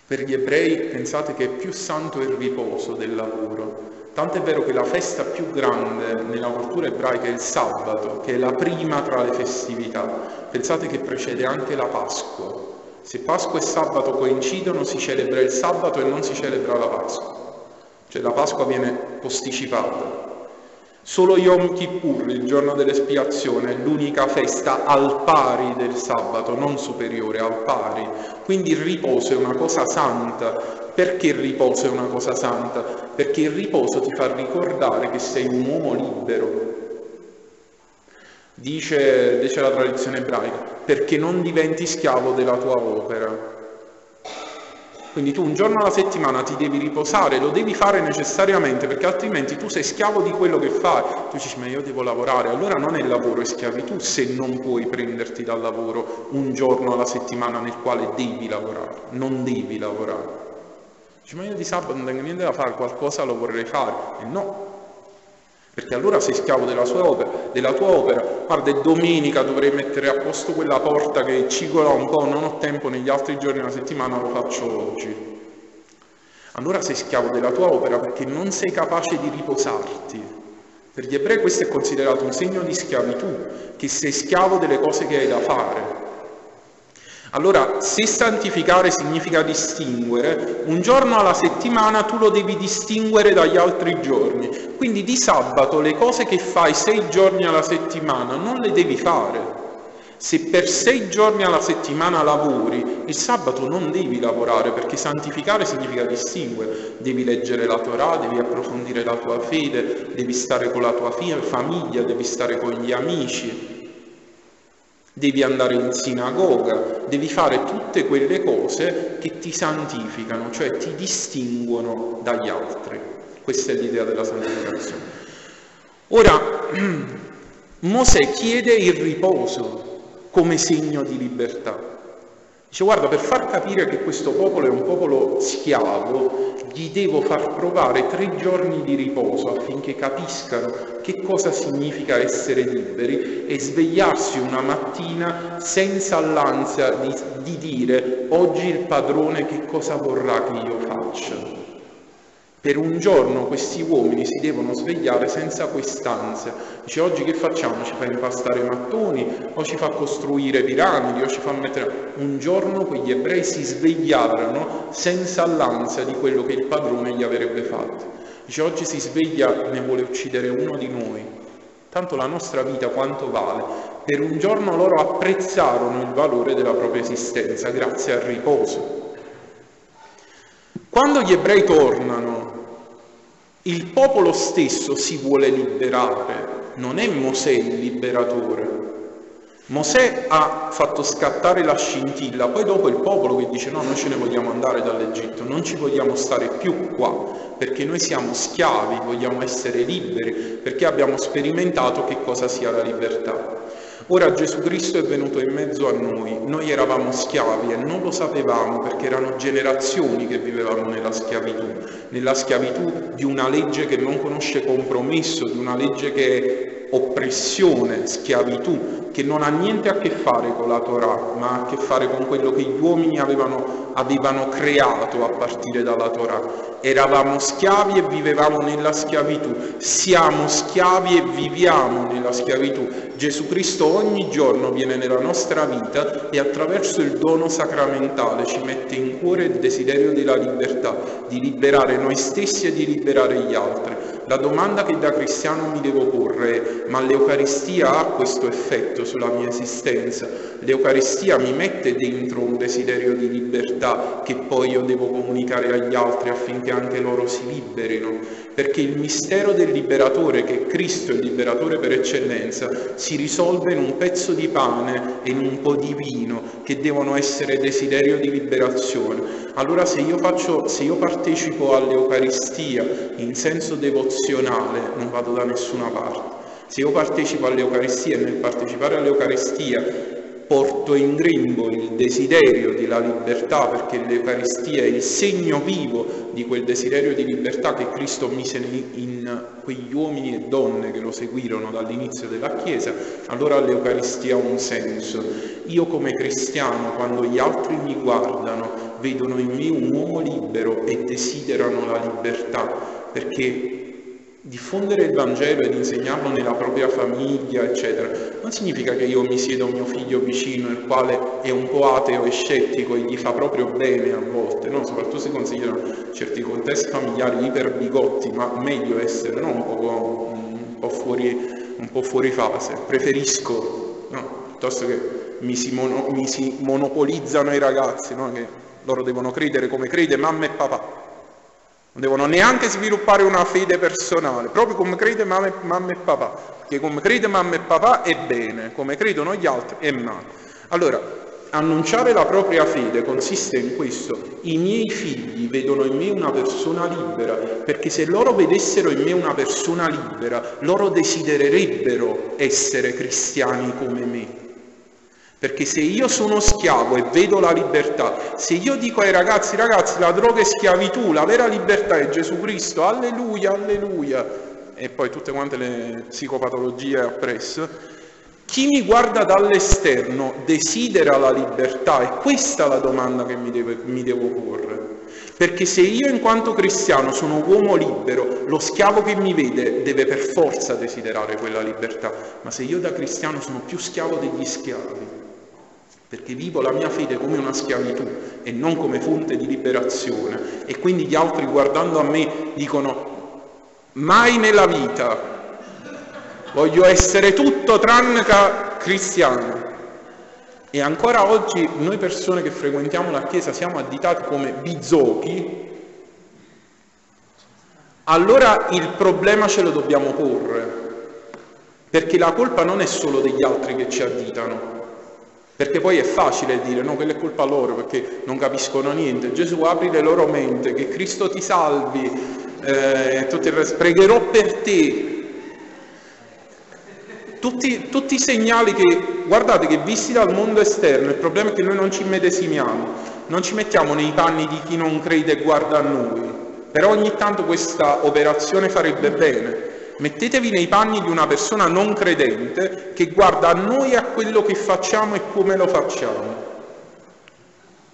Per gli ebrei pensate che è più santo il riposo del lavoro. Tanto è vero che la festa più grande nella cultura ebraica è il sabato, che è la prima tra le festività. Pensate che precede anche la Pasqua. Se Pasqua e sabato coincidono si celebra il sabato e non si celebra la Pasqua. Cioè la Pasqua viene posticipata. Solo Yom Kippur, il giorno dell'espiazione, è l'unica festa al pari del sabato, non superiore, al pari. Quindi il riposo è una cosa santa, perché il riposo è una cosa santa? Perché il riposo ti fa ricordare che sei un uomo libero. Dice, dice la tradizione ebraica, perché non diventi schiavo della tua opera. Quindi tu un giorno alla settimana ti devi riposare, lo devi fare necessariamente perché altrimenti tu sei schiavo di quello che fai. Tu dici ma io devo lavorare, allora non è lavoro, è schiavitù se non puoi prenderti dal lavoro un giorno alla settimana nel quale devi lavorare, non devi lavorare. Dice, ma io di sabato non tengo niente da fare, qualcosa lo vorrei fare. E no, perché allora sei schiavo della, opera, della tua opera. Guarda, è domenica dovrei mettere a posto quella porta che cigola un po', non ho tempo negli altri giorni della settimana, lo faccio oggi. Allora sei schiavo della tua opera perché non sei capace di riposarti. Per gli ebrei questo è considerato un segno di schiavitù, che sei schiavo delle cose che hai da fare. Allora, se santificare significa distinguere, un giorno alla settimana tu lo devi distinguere dagli altri giorni. Quindi di sabato le cose che fai sei giorni alla settimana non le devi fare. Se per sei giorni alla settimana lavori, il sabato non devi lavorare perché santificare significa distinguere. Devi leggere la Torah, devi approfondire la tua fede, devi stare con la tua famiglia, devi stare con gli amici, devi andare in sinagoga, devi fare tutte quelle cose che ti santificano, cioè ti distinguono dagli altri. Questa è l'idea della santificazione. Ora, [clears throat] Mosè chiede il riposo come segno di libertà. Dice guarda, per far capire che questo popolo è un popolo schiavo, gli devo far provare tre giorni di riposo affinché capiscano che cosa significa essere liberi e svegliarsi una mattina senza l'ansia di, di dire oggi il padrone che cosa vorrà che io faccia. Per un giorno questi uomini si devono svegliare senza quest'ansia. Dice oggi che facciamo? Ci fa impastare mattoni o ci fa costruire piramidi o ci fa mettere... Un giorno quegli ebrei si svegliarono senza l'ansia di quello che il padrone gli avrebbe fatto. Dice oggi si sveglia, ne vuole uccidere uno di noi. Tanto la nostra vita quanto vale? Per un giorno loro apprezzarono il valore della propria esistenza grazie al riposo. Quando gli ebrei tornano il popolo stesso si vuole liberare, non è Mosè il liberatore. Mosè ha fatto scattare la scintilla, poi dopo il popolo che dice no, noi ce ne vogliamo andare dall'Egitto, non ci vogliamo stare più qua, perché noi siamo schiavi, vogliamo essere liberi, perché abbiamo sperimentato che cosa sia la libertà. Ora Gesù Cristo è venuto in mezzo a noi, noi eravamo schiavi e non lo sapevamo perché erano generazioni che vivevano nella schiavitù, nella schiavitù di una legge che non conosce compromesso, di una legge che oppressione, schiavitù, che non ha niente a che fare con la Torah, ma ha a che fare con quello che gli uomini avevano, avevano creato a partire dalla Torah. Eravamo schiavi e vivevamo nella schiavitù, siamo schiavi e viviamo nella schiavitù. Gesù Cristo ogni giorno viene nella nostra vita e attraverso il dono sacramentale ci mette in cuore il desiderio della libertà, di liberare noi stessi e di liberare gli altri. La domanda che da cristiano mi devo porre è, ma l'Eucaristia ha questo effetto sulla mia esistenza? L'Eucaristia mi mette dentro un desiderio di libertà che poi io devo comunicare agli altri affinché anche loro si liberino? Perché il mistero del liberatore, che Cristo è il liberatore per eccellenza, si risolve in un pezzo di pane e in un po' di vino, che devono essere desiderio di liberazione. Allora se io, faccio, se io partecipo all'Eucaristia in senso devozionale, non vado da nessuna parte. Se io partecipo all'Eucaristia e nel partecipare all'Eucaristia porto in grembo il desiderio della libertà, perché l'Eucaristia è il segno vivo di quel desiderio di libertà che Cristo mise in quegli uomini e donne che lo seguirono dall'inizio della Chiesa, allora l'Eucaristia ha un senso. Io come cristiano, quando gli altri mi guardano, vedono in me un uomo libero e desiderano la libertà, perché diffondere il Vangelo ed insegnarlo nella propria famiglia, eccetera, non significa che io mi siedo a mio figlio vicino, il quale è un po' ateo e scettico e gli fa proprio bene a volte, no? soprattutto si considerano certi contesti familiari iper bigotti, ma meglio essere no? un, po', un, po fuori, un, po fuori, fase. Preferisco, no? piuttosto che mi si, mono, mi si monopolizzano i ragazzi, no? che loro devono credere come crede mamma e papà non devono neanche sviluppare una fede personale, proprio come crede mamma e, mamma e papà, perché come crede mamma e papà è bene, come credono gli altri è male. Allora, annunciare la propria fede consiste in questo, i miei figli vedono in me una persona libera, perché se loro vedessero in me una persona libera, loro desidererebbero essere cristiani come me. Perché se io sono schiavo e vedo la libertà, se io dico ai ragazzi, ragazzi, la droga è schiavitù, la vera libertà è Gesù Cristo, alleluia, alleluia, e poi tutte quante le psicopatologie appresso, chi mi guarda dall'esterno desidera la libertà, e questa è la domanda che mi, deve, mi devo porre. Perché se io in quanto cristiano sono uomo libero, lo schiavo che mi vede deve per forza desiderare quella libertà, ma se io da cristiano sono più schiavo degli schiavi, perché vivo la mia fede come una schiavitù e non come fonte di liberazione. E quindi gli altri guardando a me dicono mai nella vita voglio essere tutto tranne che cristiano. E ancora oggi noi persone che frequentiamo la Chiesa siamo additati come bizzochi, allora il problema ce lo dobbiamo porre, perché la colpa non è solo degli altri che ci additano, perché poi è facile dire no, quella è colpa loro perché non capiscono niente. Gesù apri le loro mente, che Cristo ti salvi, eh, il resto. Pregherò per te. tutti, tutti, i segnali che, guardate, che visti dal mondo esterno, il problema è che noi non ci medesimiamo, non ci mettiamo nei panni di chi non crede e guarda a noi, però ogni tanto questa operazione farebbe bene. Mettetevi nei panni di una persona non credente che guarda a noi a quello che facciamo e come lo facciamo.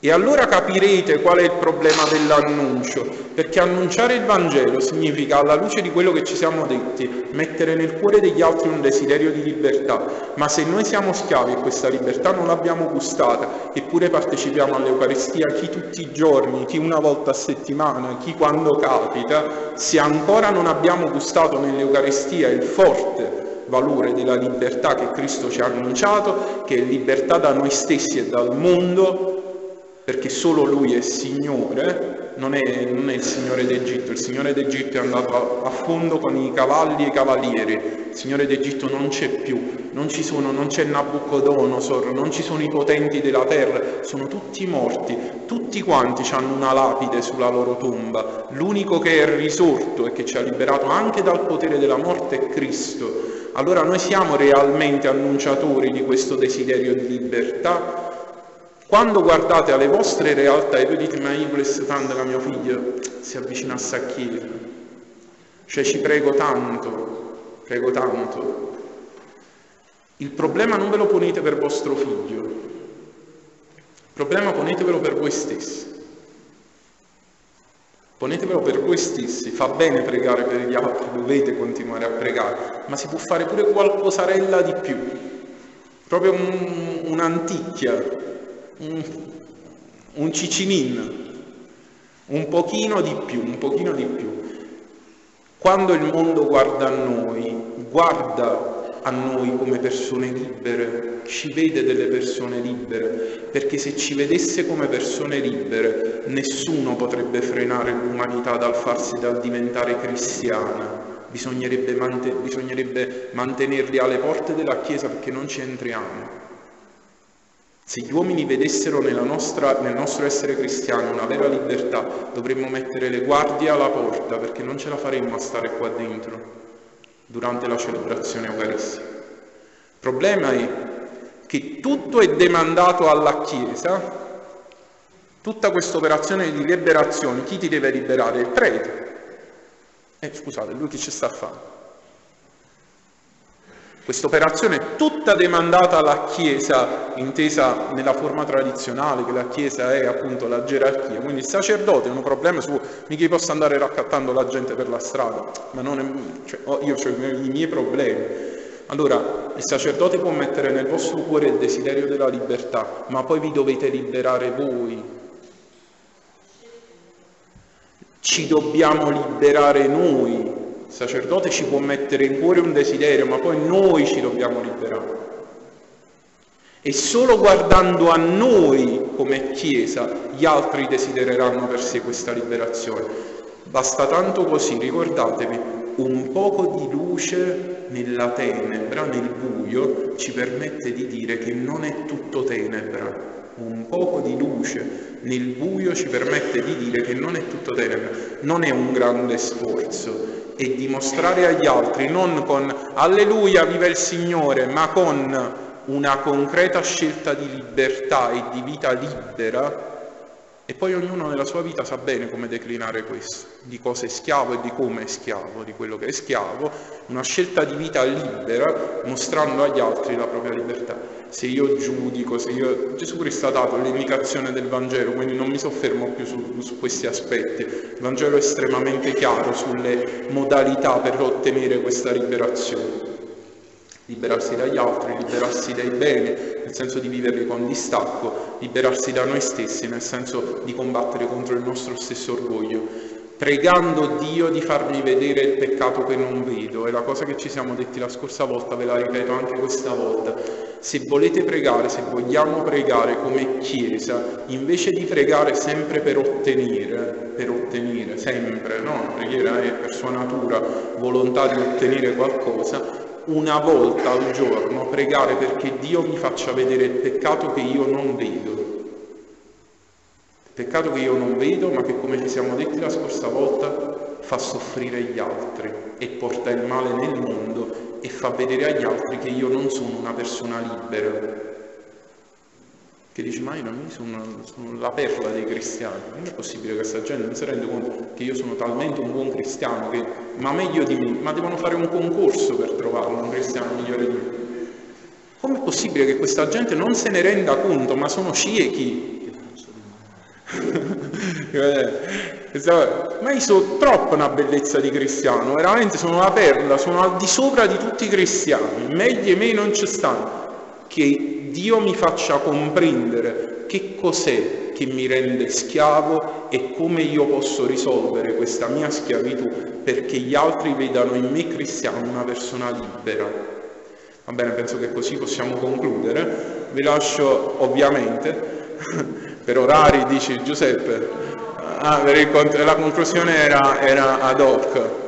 E allora capirete qual è il problema dell'annuncio, perché annunciare il Vangelo significa, alla luce di quello che ci siamo detti, mettere nel cuore degli altri un desiderio di libertà. Ma se noi siamo schiavi e questa libertà non l'abbiamo gustata, eppure partecipiamo all'Eucaristia, chi tutti i giorni, chi una volta a settimana, chi quando capita, se ancora non abbiamo gustato nell'Eucaristia il forte valore della libertà che Cristo ci ha annunciato, che è libertà da noi stessi e dal mondo, perché solo lui è Signore, non è, non è, il Signore d'Egitto, il Signore d'Egitto è andato a, fondo con i cavalli e i cavalieri, il Signore d'Egitto non c'è più, non, ci sono, non c'è Nabucodonosor, non ci sono i potenti della terra, sono tutti morti, tutti quanti hanno una lapide sulla loro tomba, l'unico che è risorto e che ci ha liberato anche dal potere della morte è Cristo. Allora noi siamo realmente annunciatori di questo desiderio di libertà quando guardate alle vostre realtà e voi dite ma io volessi tanto che mio figlio si avvicinasse a chiesa, cioè ci prego tanto, prego tanto. Il problema non ve lo ponete per vostro figlio, il problema ponetevelo per voi stessi. Ponetevelo per voi stessi, fa bene pregare per gli altri, dovete continuare a pregare, ma si può fare pure qualcosarella di più, proprio un, un'anticchia, un, cicinin, un pochino di più, un pochino di più. Quando il mondo guarda a noi, guarda a noi come persone libere, ci vede delle persone libere, perché se ci vedesse come persone libere, nessuno potrebbe frenare l'umanità dal farsi, dal diventare cristiana. Bisognerebbe, mant- bisognerebbe mantenerli alle porte della Chiesa perché non ci entriamo. Se gli uomini vedessero nostra, nel nostro essere cristiani una vera libertà, dovremmo mettere le guardie alla porta perché non ce la faremmo a stare qua dentro durante la celebrazione eucaristica. Il problema è che tutto è demandato alla Chiesa, tutta questa operazione di liberazione, chi ti deve liberare? Il prete. Eh, scusate, lui che ci sta a fare? Questa operazione è tutta demandata alla Chiesa, intesa nella forma tradizionale, che la Chiesa è appunto la gerarchia. Quindi il sacerdote è un problema suo, mica posso andare raccattando la gente per la strada, ma non è, cioè, io ho i miei problemi. Allora, il sacerdote può mettere nel vostro cuore il desiderio della libertà, ma poi vi dovete liberare voi. Ci dobbiamo liberare noi il sacerdote ci può mettere in cuore un desiderio, ma poi noi ci dobbiamo liberare. E solo guardando a noi come Chiesa gli altri desidereranno per sé questa liberazione. Basta tanto così, ricordatevi, un poco di luce nella tenebra, nel buio, ci permette di dire che non è tutto tenebra. Un poco di luce nel buio ci permette di dire che non è tutto tenebra, non è un grande sforzo, e dimostrare agli altri, non con alleluia, viva il Signore, ma con una concreta scelta di libertà e di vita libera, e poi ognuno nella sua vita sa bene come declinare questo, di cosa è schiavo e di come è schiavo, di quello che è schiavo, una scelta di vita libera mostrando agli altri la propria libertà se io giudico, se io... Gesù Cristo ha dato l'indicazione del Vangelo, quindi non mi soffermo più su, su, questi aspetti. Il Vangelo è estremamente chiaro sulle modalità per ottenere questa liberazione. Liberarsi dagli altri, liberarsi dai beni, nel senso di viverli con distacco, liberarsi da noi stessi, nel senso di combattere contro il nostro stesso orgoglio pregando Dio di farmi vedere il peccato che non vedo. È la cosa che ci siamo detti la scorsa volta, ve la ripeto anche questa volta. Se volete pregare, se vogliamo pregare come Chiesa, invece di pregare sempre per ottenere, per ottenere, sempre, no? La preghiera è per sua natura volontà di ottenere qualcosa, una volta al giorno pregare perché Dio mi faccia vedere il peccato che io non vedo Peccato che io non vedo, ma che come ci siamo detti la scorsa volta, fa soffrire gli altri e porta il male nel mondo e fa vedere agli altri che io non sono una persona libera. Che dici, ma io non sono, sono la perla dei cristiani. Non è possibile che questa gente non si rende conto che io sono talmente un buon cristiano che, ma meglio di me, ma devono fare un concorso per trovarlo, un cristiano migliore di me. Com'è possibile che questa gente non se ne renda conto, ma sono ciechi? [laughs] ma io sono troppo una bellezza di cristiano, veramente sono una perla, sono al di sopra di tutti i cristiani, meglio e me non ci stanno. Che Dio mi faccia comprendere che cos'è che mi rende schiavo e come io posso risolvere questa mia schiavitù perché gli altri vedano in me cristiano una persona libera. Va bene, penso che così possiamo concludere. Vi lascio ovviamente [laughs] per orari, dici Giuseppe. Ah, la conclusione era, era ad hoc.